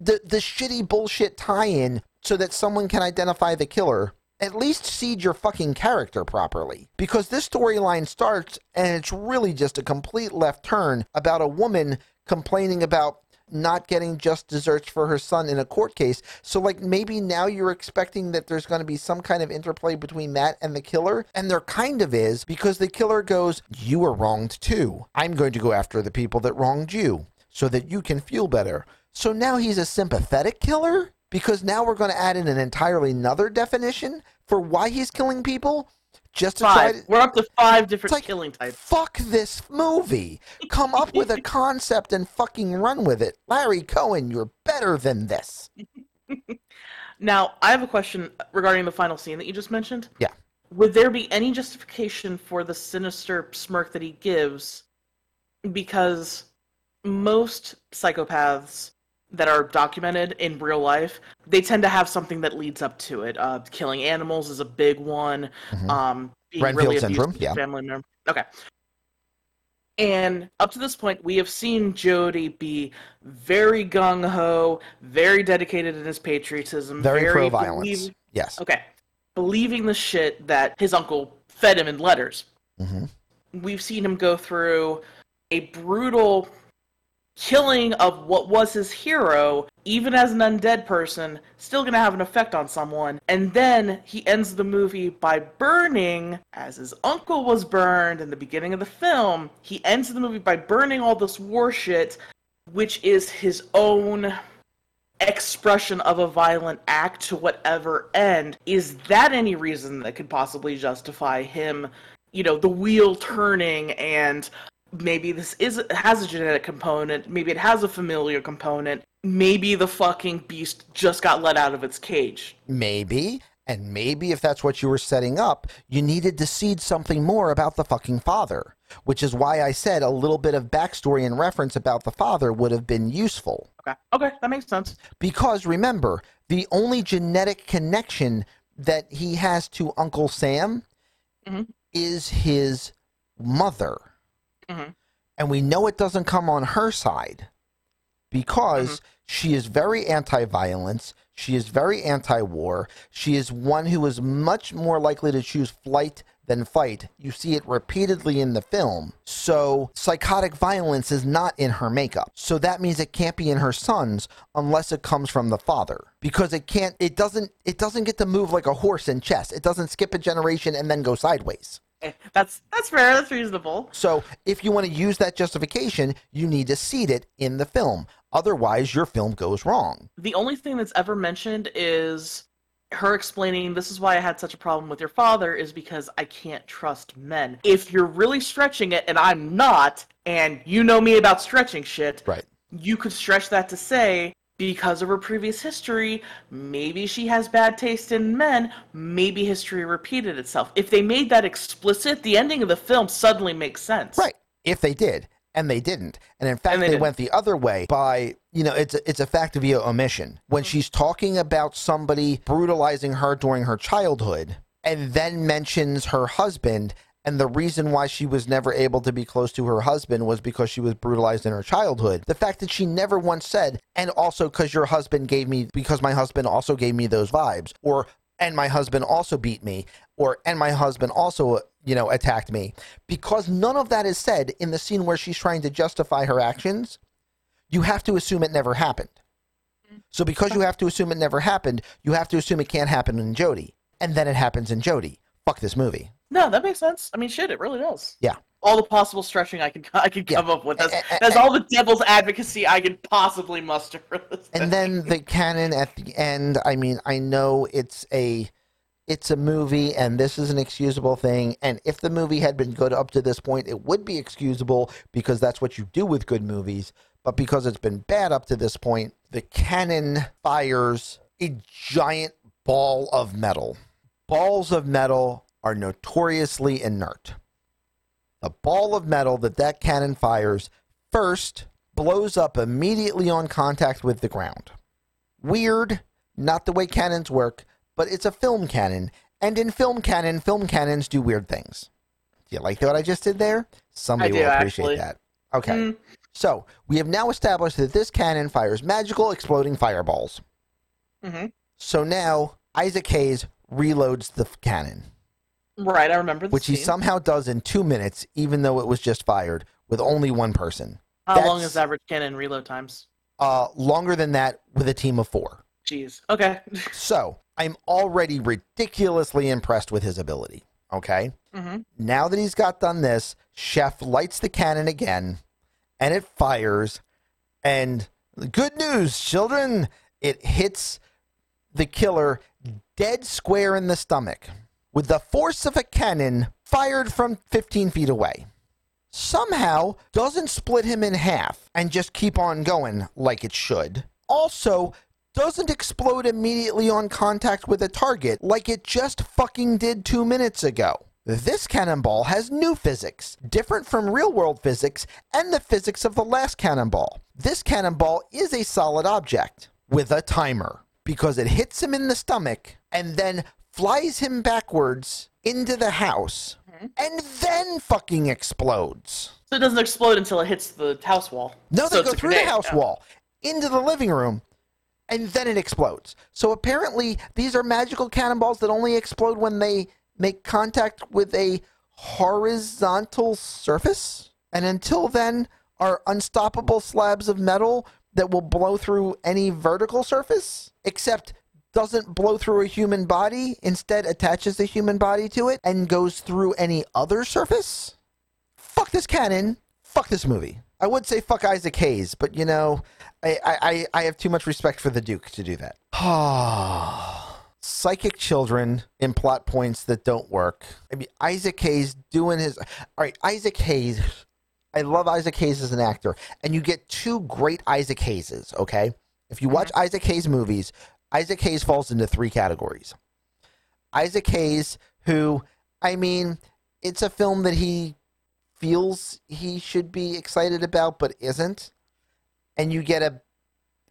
the, the shitty bullshit tie in so that someone can identify the killer, at least seed your fucking character properly. Because this storyline starts and it's really just a complete left turn about a woman complaining about not getting just desserts for her son in a court case. So, like, maybe now you're expecting that there's going to be some kind of interplay between that and the killer. And there kind of is because the killer goes, You were wronged too. I'm going to go after the people that wronged you so that you can feel better. So now he's a sympathetic killer? Because now we're going to add in an entirely another definition for why he's killing people? Just to try Five. to. We're up to five different like, killing types. Fuck this movie. Come up with a concept and fucking run with it. Larry Cohen, you're better than this. Now, I have a question regarding the final scene that you just mentioned. Yeah. Would there be any justification for the sinister smirk that he gives? Because most psychopaths that are documented in real life, they tend to have something that leads up to it. Uh, killing animals is a big one. Mhm. Um, being Renfield really syndrome, yeah. family member. Okay. And up to this point, we have seen Jody be very gung ho, very dedicated in his patriotism, Very pro believe- violence. Yes. Okay. Believing the shit that his uncle fed him in letters. hmm We've seen him go through a brutal killing of what was his hero, even as an undead person, still gonna have an effect on someone. And then he ends the movie by burning, as his uncle was burned in the beginning of the film. He ends the movie by burning all this war shit, which is his own expression of a violent act to whatever end. Is that any reason that could possibly justify him, you know, the wheel turning and maybe this is has a genetic component, maybe it has a familiar component, maybe the fucking beast just got let out of its cage. Maybe. And maybe if that's what you were setting up, you needed to seed something more about the fucking father. Which is why I said a little bit of backstory and reference about the father would have been useful. Okay. Okay, that makes sense. Because remember, the only genetic connection that he has to Uncle Sam Mhm. is his mother. Mhm. And we know it doesn't come on her side because she is very anti violence. She is very anti war. She is one who is much more likely to choose flight than fight. You see it repeatedly in the film. So, psychotic violence is not in her makeup. So that means it can't be in her sons unless it comes from the father. Because it can't it doesn't it doesn't get to move like a horse in chess. It doesn't skip a generation and then go sideways. That's that's fair, that's reasonable. So, if you want to use that justification, you need to seed it in the film. Otherwise, your film goes wrong. The only thing that's ever mentioned is her explaining this is why I had such a problem with your father is because I can't trust men. If you're really stretching it and I'm not, and you know me about stretching shit, Right. you could stretch that to say because of her previous history, maybe she has bad taste in men, maybe history repeated itself. If they made that explicit, the ending of the film suddenly makes sense. Right. If they did, and they didn't. And in fact, And they, they went the other way by, you know, it's a, it's a fact via omission. When mm-hmm. she's talking about somebody brutalizing her during her childhood and then mentions her husband And the reason why she was never able to be close to her husband was because she was brutalized in her childhood. The fact that she never once said, and also because your husband gave me, because my husband also gave me those vibes, or, and my husband also beat me, or, and my husband also, you know, attacked me. Because none of that is said in the scene where she's trying to justify her actions, you have to assume it never happened. So because you have to assume it never happened, you have to assume it can't happen in Jody. And then it happens in Jody. Fuck this movie. No, that makes sense. I mean, shit, it really does. Yeah. All the possible stretching I can I can Yeah. come up with. That's, A- a- that's a- all the devil's advocacy I can possibly muster and then the canon at the end i mean i know it's a it's a movie and this is an excusable thing and if the movie had been good up to this point it would be excusable because that's what you do with good movies but because it's been bad up to this point the cannon fires a giant ball of metal balls of metal are notoriously inert the ball of metal that that cannon fires first blows up immediately on contact with the ground. Weird, not the way cannons work, but it's a film cannon, and in film cannon, film cannons do weird things. Do you like what I just did there? Somebody do, will appreciate actually. that. Okay. Mm, So, we have now established that this cannon fires magical exploding fireballs. Mm-hmm. So now Isaac Hayes reloads the cannon, Right, I remember the which he somehow does in two minutes, even though it was just fired with only one person. How long is average cannon reload times? Uh, longer than that with a team of four. Jeez. Okay. So I'm already ridiculously impressed with his ability. Okay. hmm Now that he's got done this, Chef lights the cannon again and it fires. And good news, children, it hits the killer dead square in the stomach with the force of a cannon fired from 15 feet away. Somehow doesn't split him in half and just keep on going like it should. Also, doesn't explode immediately on contact with a target like it just fucking did two minutes ago. This cannonball has new physics, different from real world physics and the physics of the last cannonball. This cannonball is a solid object with a timer because it hits him in the stomach and then flies him backwards into the house mm-hmm. and then fucking explodes. So it doesn't explode until it hits the house wall. No, they it's go through the house yeah. wall into the living room, and then it explodes. So apparently, these are magical cannonballs that only explode when they make contact with a horizontal surface, and until then, are unstoppable slabs of metal that will blow through any vertical surface, except doesn't blow through a human body, instead attaches the human body to it and goes through any other surface? fuck this cannon, fuck this movie. I would say fuck Isaac Hayes, but you know, I, I, I- I have too much respect for the Duke to do that. Psychic children in plot points that don't work. I mean, Isaac Hayes doing his. All right, Isaac Hayes. I love Isaac Hayes as an actor, and you get two great Isaac Hayeses. Okay, if you watch Isaac Hayes movies, Isaac Hayes falls into three categories. Isaac Hayes, who, I mean, it's a film that he feels he should be excited about but isn't and you get a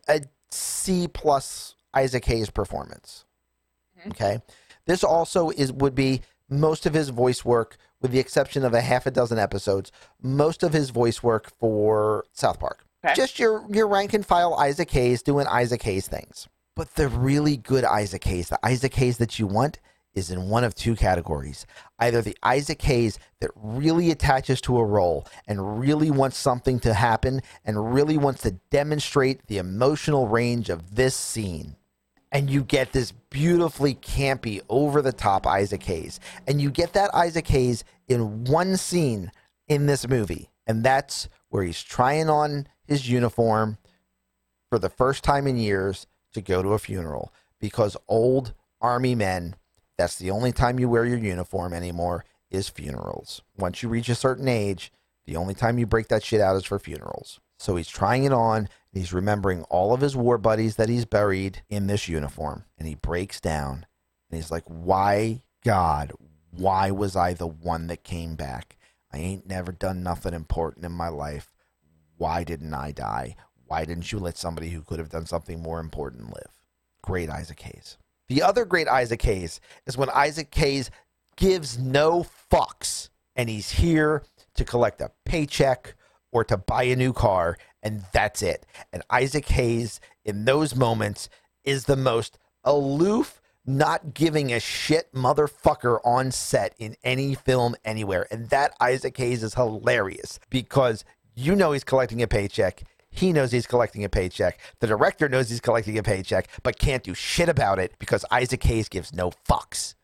a C plus Isaac Hayes performance. Mm-hmm. Okay. This also is would be most of his voice work with the exception of a half a dozen episodes, most of his voice work for South Park. Okay. Just your your rank and file Isaac Hayes doing Isaac Hayes things. But the really good Isaac Hayes, the Isaac Hayes that you want is in one of two categories. Either the Isaac Hayes that really attaches to a role and really wants something to happen and really wants to demonstrate the emotional range of this scene. And you get this beautifully campy, over the top Isaac Hayes. And you get that Isaac Hayes in one scene in this movie. And that's where he's trying on his uniform for the first time in years to go to a funeral because old army men that's the only time you wear your uniform anymore is funerals. Once you reach a certain age, the only time you break that shit out is for funerals. So he's trying it on and he's remembering all of his war buddies that he's buried in this uniform and he breaks down and he's like, "Why God, why was I the one that came back? I ain't never done nothing important in my life. Why didn't I die? Why didn't you let somebody who could have done something more important live?" Great Isaac Hayes. The other great Isaac Hayes is when Isaac Hayes gives no fucks and he's here to collect a paycheck or to buy a new car, and that's it. And Isaac Hayes, in those moments, is the most aloof, not giving a shit motherfucker on set in any film anywhere. And that Isaac Hayes is hilarious because you know he's collecting a paycheck. He knows he's collecting a paycheck. The director knows he's collecting a paycheck, but can't do shit about it because Isaac Hayes gives no fucks.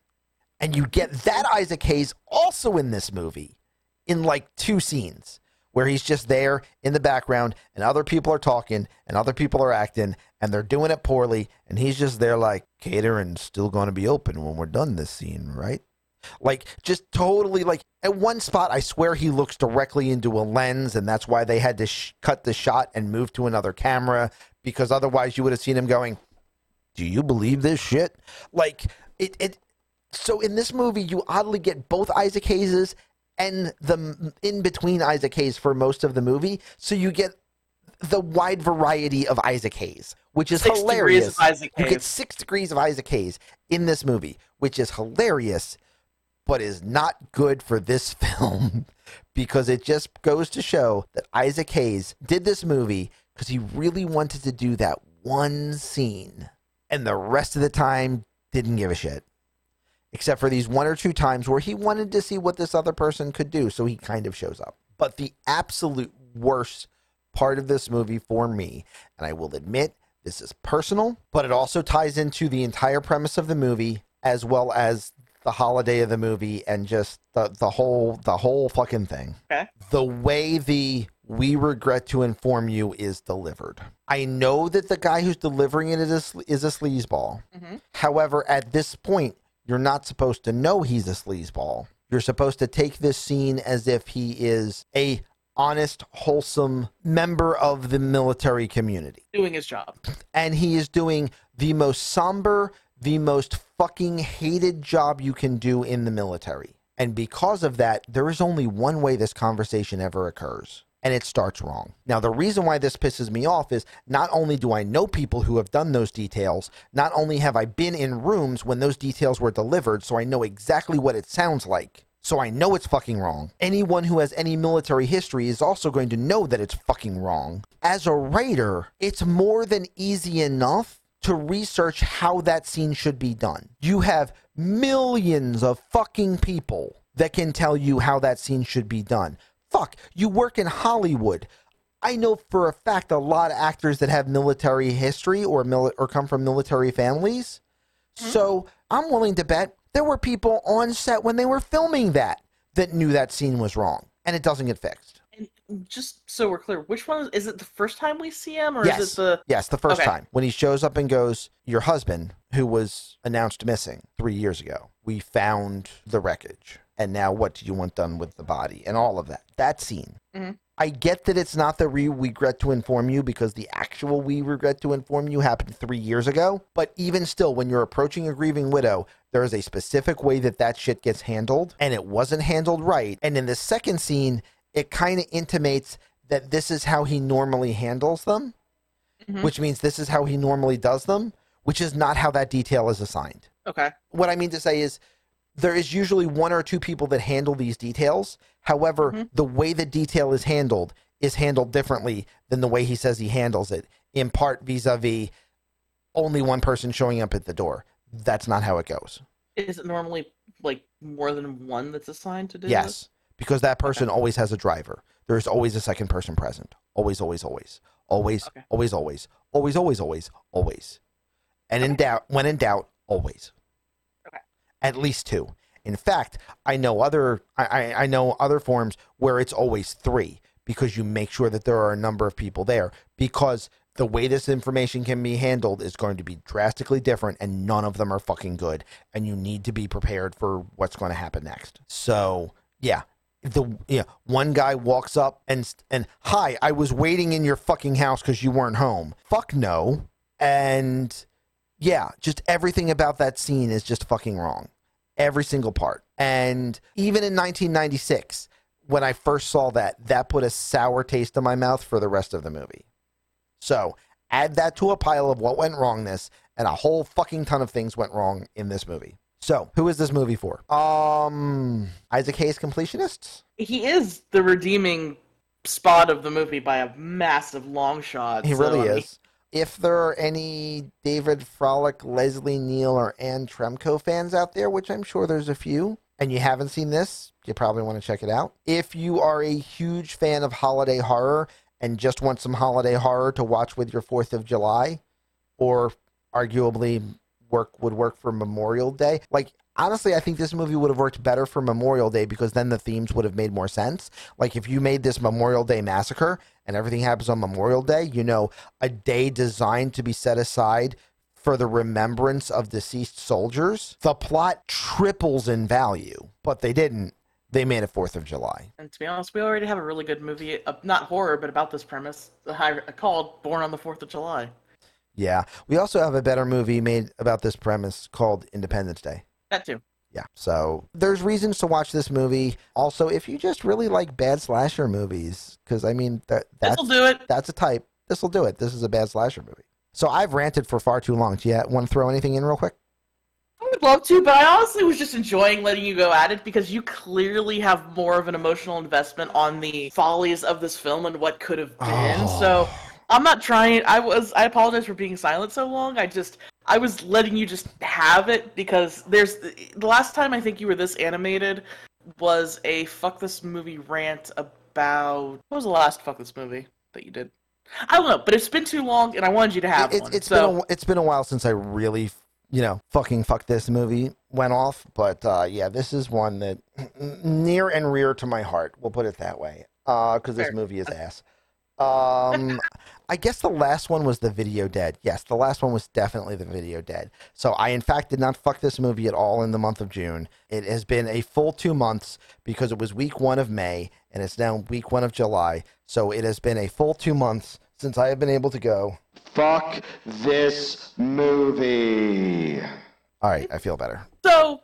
And you get that Isaac Hayes also in this movie in like two scenes where he's just there in the background and other people are talking and other people are acting and they're doing it poorly and he's just there like catering's still going to be open when we're done this scene right like just totally like at one spot i swear he looks directly into a lens and that's why they had to sh- cut the shot and move to another camera because otherwise you would have seen him going do you believe this shit like it, it so in this movie you oddly get both isaac hayes's and the in between Isaac Hayes for most of the movie. So you get the wide variety of Isaac Hayes, which is Six degrees hilarious. of Isaac You get six degrees of Isaac Hayes in this movie, which is hilarious, but is not good for this film because it just goes to show that Isaac Hayes did this movie because he really wanted to do that one scene, and the rest of the time didn't give a shit except for these one or two times where he wanted to see what this other person could do. So he kind of shows up. But the absolute worst part of this movie for me, and I will admit this is personal, but it also ties into the entire premise of the movie as well as the holiday of the movie and just the, the whole the whole fucking thing. Okay. The way the we regret to inform you is delivered. I know that the guy who's delivering it is a, is a sleazeball. Mhm. However, at this point, you're not supposed to know he's a sleazeball. You're supposed to take this scene as if he is a honest, wholesome member of the military community. Doing his job. And he is doing the most somber, the most fucking hated job you can do in the military. And because of that, there is only one way this conversation ever occurs. And it starts wrong. Now, the reason why this pisses me off is not only do I know people who have done those details, not only have I been in rooms when those details were delivered, so I know exactly what it sounds like. So I know it's fucking wrong. Anyone who has any military history is also going to know that it's fucking wrong. As a writer, it's more than easy enough to research how that scene should be done. You have millions of fucking people that can tell you how that scene should be done. Fuck, you work in Hollywood. I know for a fact a lot of actors that have military history or mili- or come from military families. Hmm? So I'm willing to bet there were people on set when they were filming that that knew that scene was wrong, and it doesn't get fixed. Just so we're clear, which one is it? The first time we see him, or Yes. is it the? Yes, the first Okay. time when he shows up and goes, "Your husband, who was announced missing three years ago, we found the wreckage, and now what do you want done with the body?" And all of that. That scene. Mhm. I get that it's not the we regret to inform you because the actual we regret to inform you happened three years ago. But even still, when you're approaching a grieving widow, there is a specific way that that shit gets handled, and it wasn't handled right. And in the second scene, it kind of intimates that this is how he normally handles them Mhm. which means this is how he normally does them, which is not how that detail is assigned. Okay. What I mean to say is there is usually one or two people that handle these details. However, Mhm. the way the detail is handled is handled differently than the way he says he handles it, in part vis a vis only one person showing up at the door. That's not how it goes. Is it normally like more than one that's assigned to do this? Because that person always has a driver. There's always a second person present. Always, always, always, always, Okay. always, always, always, always, always, always. And in doubt, when in doubt, always. Okay. At least two. In fact, I know other I, I, I know other forms where it's always three because you make sure that there are a number of people there because the way this information can be handled is going to be drastically different and none of them are fucking good and you need to be prepared for what's going to happen next. So, yeah, the yeah, one guy walks up and and hi, I was waiting in your fucking house cuz you weren't home. Fuck no. And yeah, just everything about that scene is just fucking wrong. Every single part. And even in 1996, when I first saw that, that put a sour taste in my mouth for the rest of the movie. So add that to a pile of what went wrong this, and a whole fucking ton of things went wrong in this movie. So, who is this movie for? Um, Isaac Hayes completionists. He is the redeeming spot of the movie by a massive long shot. He so, really I mean, is. If there are any David Fralick, Leslie Neale, or Anne Tremko fans out there, which I'm sure there's a few, and you haven't seen this, you probably want to check it out. If you are a huge fan of holiday horror and just want some holiday horror to watch with your 4th of July, or arguably work would work for Memorial Day, like honestly, I think this movie would have worked better for Memorial Day because then the themes would have made more sense. Like if you made this Memorial Day massacre and everything happens on Memorial Day, you know, a day designed to be set aside for the remembrance of deceased soldiers, the plot triples in value. But they didn't. They made it 4th of July. And to be honest, we already have a really good movie, uh, not horror, but about this premise, uh, called Born on the Fourth of July. Yeah. We also have a better movie made about this premise called Independence Day. That too. Yeah. So there's reasons to watch this movie. Also, if you just really like bad slasher movies, because I mean that that's This'll do it. that's a type. This will do it. This is a bad slasher movie. So I've ranted for far too long. Do you want to throw anything in real quick? I would love to, but I honestly was just enjoying letting you go at it because you clearly have more of an emotional investment on the follies of this film and what could have been. Oh. So I'm not trying. I was. I apologize for being silent so long. I just. I was letting you just have it because there's the last time I think you were this animated was a fuck this movie rant about what was the last fuck this movie that you did? I don't know, but it's been too long, and I wanted you to have It- one. it's so been a, it's been a while since I really you know fucking fuck this movie went off. But uh, yeah, this is one that near and rear to my heart. We'll put it that way. Because this movie is ass. Um, I guess the last one was the Video Dead. Yes, the last one was definitely the Video Dead. So I, in fact, did not fuck this movie at all in the month of June. It has been a full two months because it was week one of May and it's now week one of July. So it has been a full two months since I have been able to go. Fuck this movie. All right, I feel better. So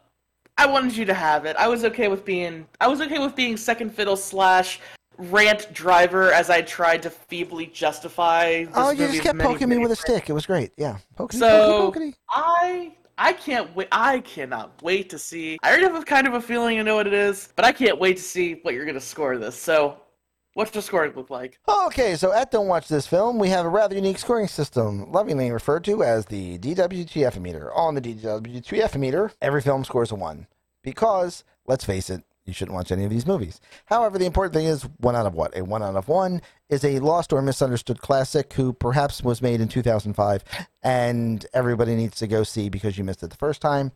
I wanted you to have it. I was okay with being I was okay with being second fiddle slash rant driver as I tried to feebly justify this oh, you just kept poking me with a stick. It was great. Yeah, pokey, So pokey, pokey. I I can't wait I cannot wait to see I already have a kind of a feeling I know what it is, but I can't wait to see what you're gonna score this. So what's the scoring look like? Okay, so at Don't Watch This Film, we have a rather unique scoring system, lovingly referred to as the DWTF meter. On the DWTF meter, every film scores a 1. Because, let's face it, you shouldn't watch any of these movies. However, the important thing is one out of what? A one out of one is a lost or misunderstood classic who perhaps was made in 2005 and everybody needs to go see because you missed it the first time.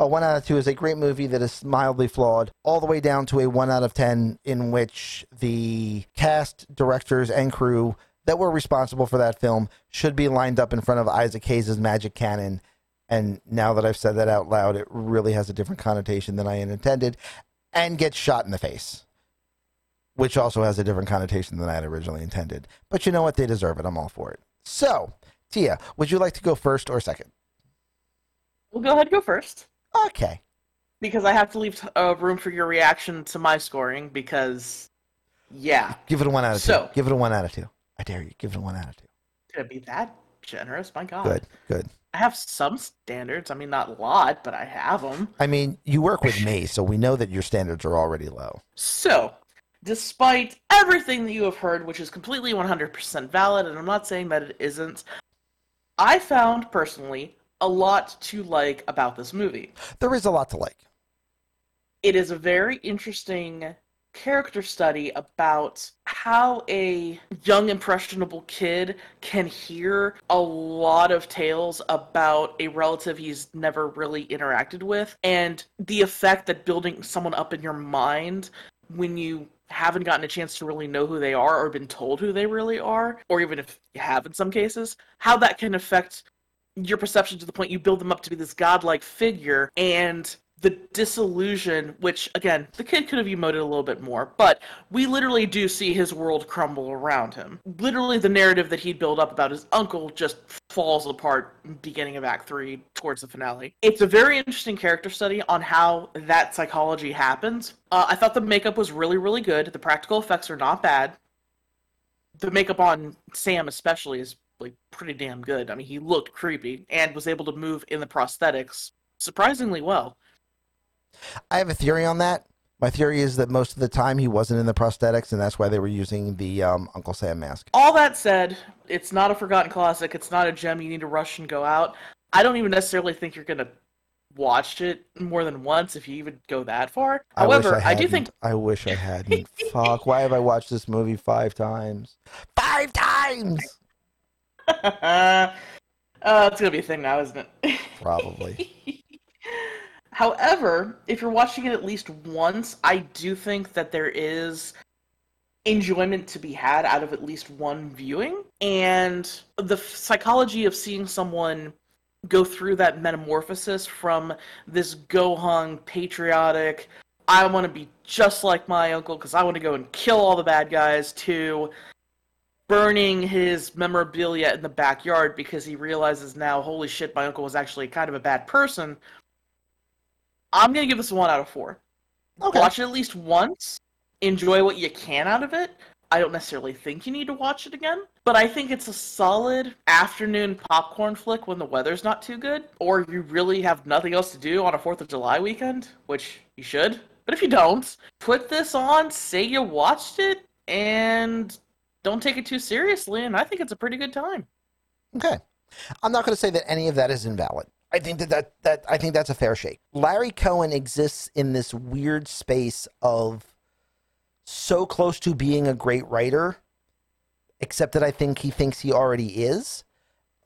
A one out of two is a great movie that is mildly flawed, all the way down to a one out of ten, in which the cast, directors, and crew that were responsible for that film should be lined up in front of Isaac Hayes' magic cannon. And now that I've said that out loud, it really has a different connotation than I intended, and gets shot in the face, which also has a different connotation than I had originally intended. But you know what? They deserve it. I'm all for it. So, Tia, would you like to go first or second? We'll go ahead and go first. Okay. Because I have to leave uh, room for your reaction to my scoring because yeah. Give it a one out of So- two. Give it a one out of two. I dare you. Give it a one out of two. Could it be that generous? My god. Good, good. I have some standards. I mean, not a lot, but I have them. I mean, you work with me, so we know that your standards are already low. So, despite everything that you have heard, which is completely 100% valid, and I'm not saying that it isn't, I found personally a lot to like about this movie. There is a lot to like. It is a very interesting character study about how a young impressionable kid can hear a lot of tales about a relative he's never really interacted with. And the effect that building someone up in your mind when you haven't gotten a chance to really know who they are or been told who they really are or even if you have in some cases how that can affect your perception to the point you build them up to be this godlike figure and the disillusion which again the kid could have emoted a little bit more but we literally do see his world crumble around him. Literally the narrative that he'd built up about his uncle just falls apart beginning of act 3 towards the finale. It's a very interesting character study on how that psychology happens. Uh, i thought the makeup was really really good. The practical effects are not bad. The makeup on sam especially is like pretty damn good. I mean he looked creepy and was able to move in the prosthetics surprisingly well I have a theory on that. My theory is that most of the time he wasn't in the prosthetics, and that's why they were using the um, Uncle Sam mask. All that said, it's not a forgotten classic. It's not a gem you need to rush and go out. I don't even necessarily think you're gonna watch it more than once if you even go that far. I However, I, do think I wish I hadn't. Fuck! Why have I watched this movie five times? Five times. uh, it's gonna be a thing now, isn't it? Probably. However, if you're watching it at least once, I do think that there is enjoyment to be had out of at least one viewing. And the psychology of seeing someone go through that metamorphosis from this gung ho patriotic, I want to be just like my uncle because I want to go and kill all the bad guys, to burning his memorabilia in the backyard because he realizes now, holy shit, my uncle was actually kind of a bad person. I'm gonna give this a one out of four. Okay. Watch it at least once. Enjoy what you can out of it. I don't necessarily think you need to watch it again, but I think it's a solid afternoon popcorn flick when the weather's not too good, or you really have nothing else to do on a 4th of July weekend, which you should. But if you don't, put this on, say you watched it, and don't take it too seriously, and I think it's a pretty good time. Okay. I'm not going to say that any of that is invalid. I think that, that that I think that's a fair shake. Larry Cohen exists in this weird space of so close to being a great writer, except that I think he thinks he already is.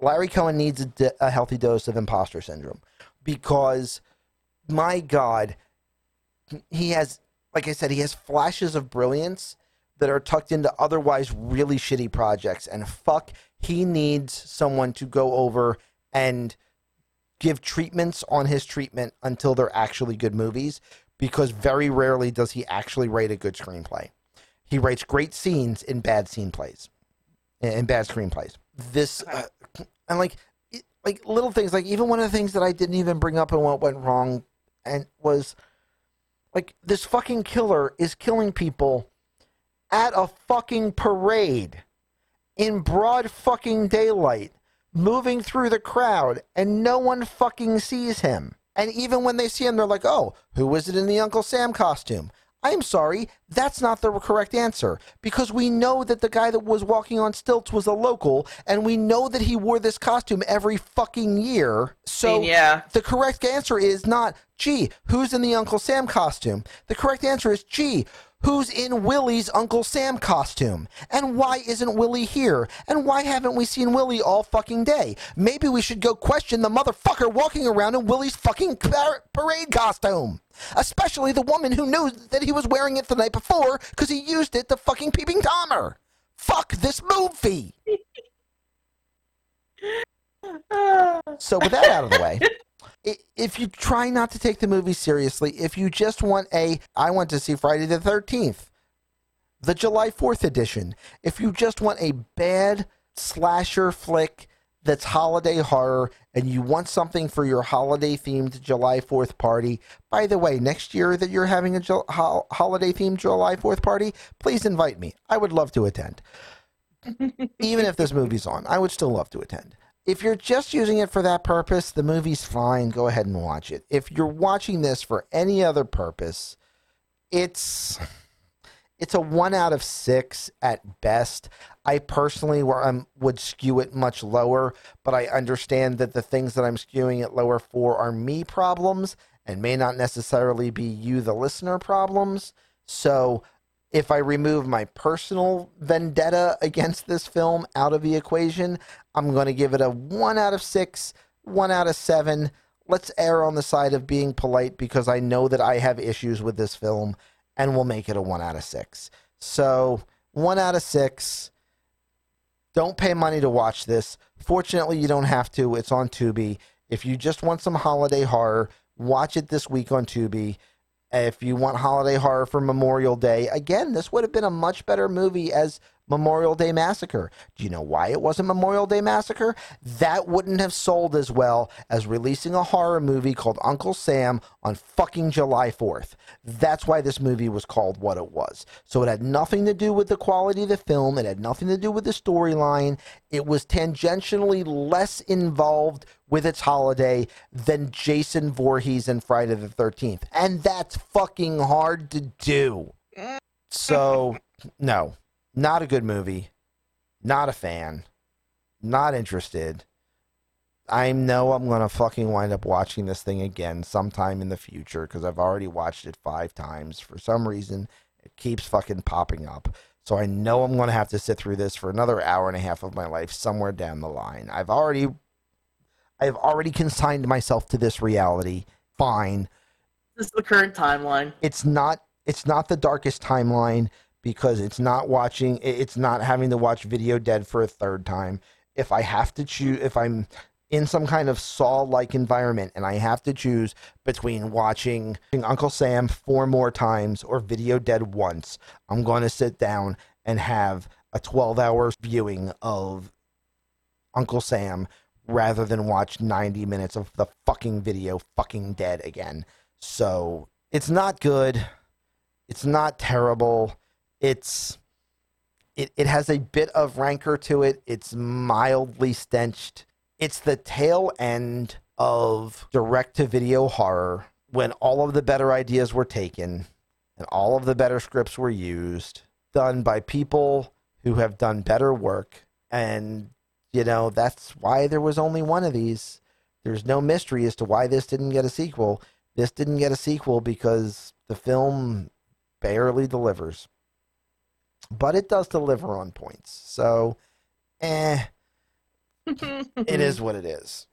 Larry Cohen needs a, healthy dose of imposter syndrome because, my God, he has, like I said, he has flashes of brilliance that are tucked into otherwise really shitty projects. And fuck, he needs someone to go over and give treatments on his treatment until they're actually good movies because very rarely does he actually write a good screenplay. He writes great scenes in bad scene plays, in bad screenplays. This uh, and like like little things like even one of the things that I didn't even bring up and what went wrong and was like this fucking killer is killing people at a fucking parade in broad fucking daylight moving through the crowd and no one fucking sees him. And even when they see him, they're like, oh, who was it in the Uncle Sam costume? I'm sorry, that's not the correct answer because we know that the guy that was walking on stilts was a local and we know that he wore this costume every fucking year. So yeah. the correct answer is not, gee, who's in the Uncle Sam costume? The correct answer is, gee, who's in Willie's Uncle Sam costume? And why isn't Willie here? And why haven't we seen Willie all fucking day? Maybe we should go question the motherfucker walking around in Willie's fucking par- parade costume. Especially the woman who knew that he was wearing it the night before because he used it to fucking peeping Tom her. Fuck this movie. So with that out of the way, if you try not to take the movie seriously, if you just want a, I want to see Friday the 13th, the July 4th edition, if you just want a bad slasher flick that's holiday horror and you want something for your holiday themed July 4th party, by the way, next year that you're having a Ju- ho- holiday themed July 4th party, please invite me. I would love to attend. Even if this movie's on, I would still love to attend if you're just using it for that purpose, the movie's fine. Go ahead and watch it. If you're watching this for any other purpose, it's it's a one out of six at best. I personally where I'm, um, would skew it much lower, but I understand that the things that I'm skewing it lower for are me problems and may not necessarily be you, the listener, problems. So if I remove my personal vendetta against this film out of the equation, I'm going to give it a one out of six, one out of seven. Let's err on the side of being polite because I know that I have issues with this film and we'll make it a one out of six. So, one out of six. Don't pay money to watch this. Fortunately, you don't have to. It's on Tubi. If you just want some holiday horror, watch it this week on Tubi. If you want holiday horror for Memorial Day, again, this would have been a much better movie as Memorial Day Massacre. Do you know why it wasn't Memorial Day Massacre? That wouldn't have sold as well as releasing a horror movie called Uncle Sam on fucking July 4th. That's why this movie was called what it was. So it had nothing to do with the quality of the film, it had nothing to do with the storyline. It was tangentially less involved with its holiday than Jason Voorhees and Friday the 13th. And that's fucking hard to do. Mm. So, no, not a good movie. Not a fan. Not interested. I know I'm going to fucking wind up watching this thing again sometime in the future because I've already watched it five times. For some reason, it keeps fucking popping up. So I know I'm going to have to sit through this for another hour and a half of my life somewhere down the line. I've already I've already consigned myself to this reality. Fine. This is the current timeline. It's not it's not the darkest timeline because it's not watching it's not having to watch Video Dead for a third time. If I have to choose if I'm in some kind of Saw like environment and I have to choose between watching Uncle Sam four more times or Video Dead once, I'm going to sit down and have a 12 hour viewing of Uncle Sam rather than watch 90 minutes of the fucking video fucking dead again. So it's not good. It's not terrible. It's it, it has a bit of rancor to it. It's mildly stenched. It's the tail end of direct to video horror when all of the better ideas were taken and all of the better scripts were used, done by people who have done better work. And, you know, that's why there was only one of these. There's no mystery as to why this didn't get a sequel. This didn't get a sequel because the film barely delivers. But it does deliver on points. So, eh, it is what it is.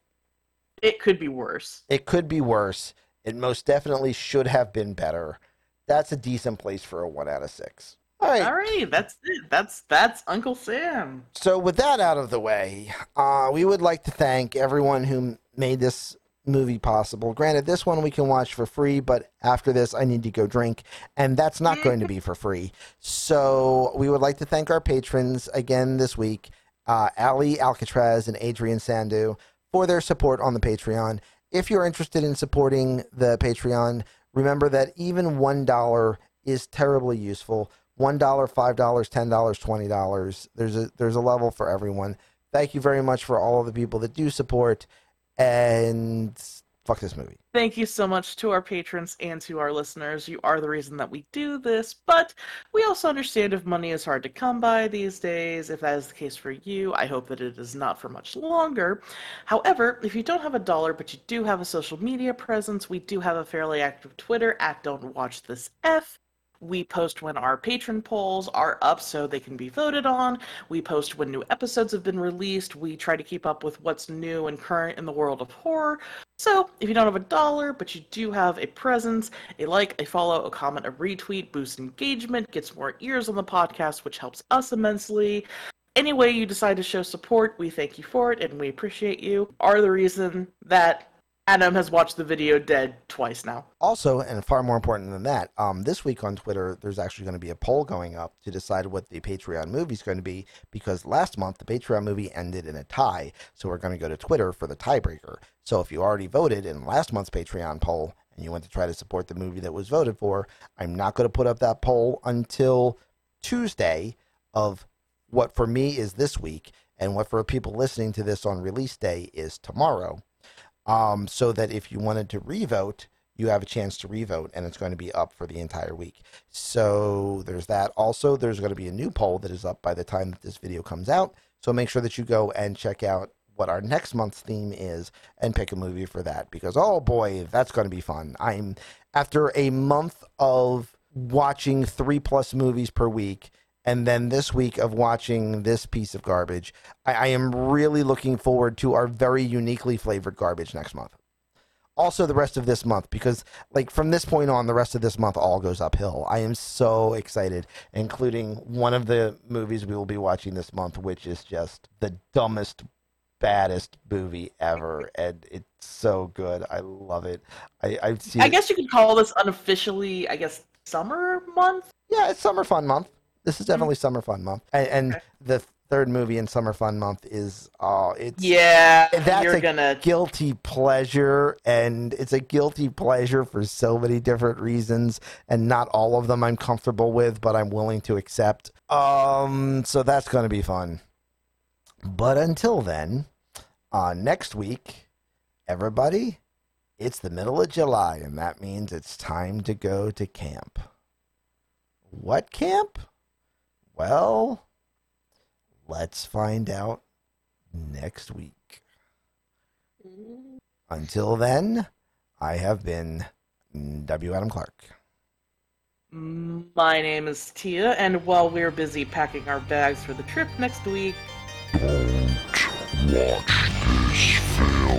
It could be worse. It could be worse. It most definitely should have been better. That's a decent place for a one out of six. All right. All right, that's it. That's that's Uncle Sam. So with that out of the way, uh, we would like to thank everyone who made this movie possible. Granted, this one we can watch for free, but after this, I need to go drink, and that's not going to be for free. So we would like to thank our patrons again this week, uh, Ali Alcatraz and Adrian Sandu, for their support on the Patreon. If you're interested in supporting the Patreon, remember that even one dollar is terribly useful. One dollar, five dollars, ten dollars, twenty dollars. There's a there's a level for everyone. Thank you very much for all of the people that do support, and fuck this movie. Thank you so much to our patrons and to our listeners. You are the reason that we do this, but we also understand if money is hard to come by these days. If that is the case for you, I hope that it is not for much longer. However, if you don't have a dollar but you do have a social media presence, we do have a fairly active Twitter at Don't Watch This F. We post when our patron polls are up so they can be voted on. We post when new episodes have been released. We try to keep up with what's new and current in the world of horror. So, if you don't have a dollar, but you do have a presence, a like, a follow, a comment, a retweet boosts engagement, gets more ears on the podcast, which helps us immensely. Any way you decide to show support, we thank you for it and we appreciate you. Are the reason that Adam has watched the video dead twice now. Also, and far more important than that, um, this week on Twitter, there's actually going to be a poll going up to decide what the Patreon movie is going to be because last month the Patreon movie ended in a tie. So we're going to go to Twitter for the tiebreaker. So if you already voted in last month's Patreon poll and you want to try to support the movie that was voted for, I'm not going to put up that poll until Tuesday of what for me is this week and what for people listening to this on release day is tomorrow um, so that if you wanted to revote, you have a chance to revote, and it's going to be up for the entire week. So there's that. Also, there's going to be a new poll that is up by the time that this video comes out. So make sure that you go and check out what our next month's theme is and pick a movie for that because oh boy, that's going to be fun. I'm after a month of watching three plus movies per week and then this week of watching this piece of garbage, I, I, am really looking forward to our very uniquely flavored garbage next month. Also, the rest of this month, because like from this point on, the rest of this month all goes uphill. I am so excited, including one of the movies we will be watching this month, which is just the dumbest, baddest movie ever, and it's so good. I love it. I I've seen. I guess you could call this unofficially, I guess, summer month. Yeah, it's summer fun month This is definitely summer fun month, and, and the third movie in summer fun month is oh, it's Yeah, that's a gonna. guilty pleasure, and it's a guilty pleasure for so many different reasons, and not all of them I'm comfortable with, but I'm willing to accept. Um, so that's going to be fun. But until then, uh, next week, everybody, it's the middle of July, and that means it's time to go to camp. What camp? Well, let's find out next week. Until then, I have been W. Adam Clark. My name is Tia, and while we're busy packing our bags for the trip next week, Don't watch this film.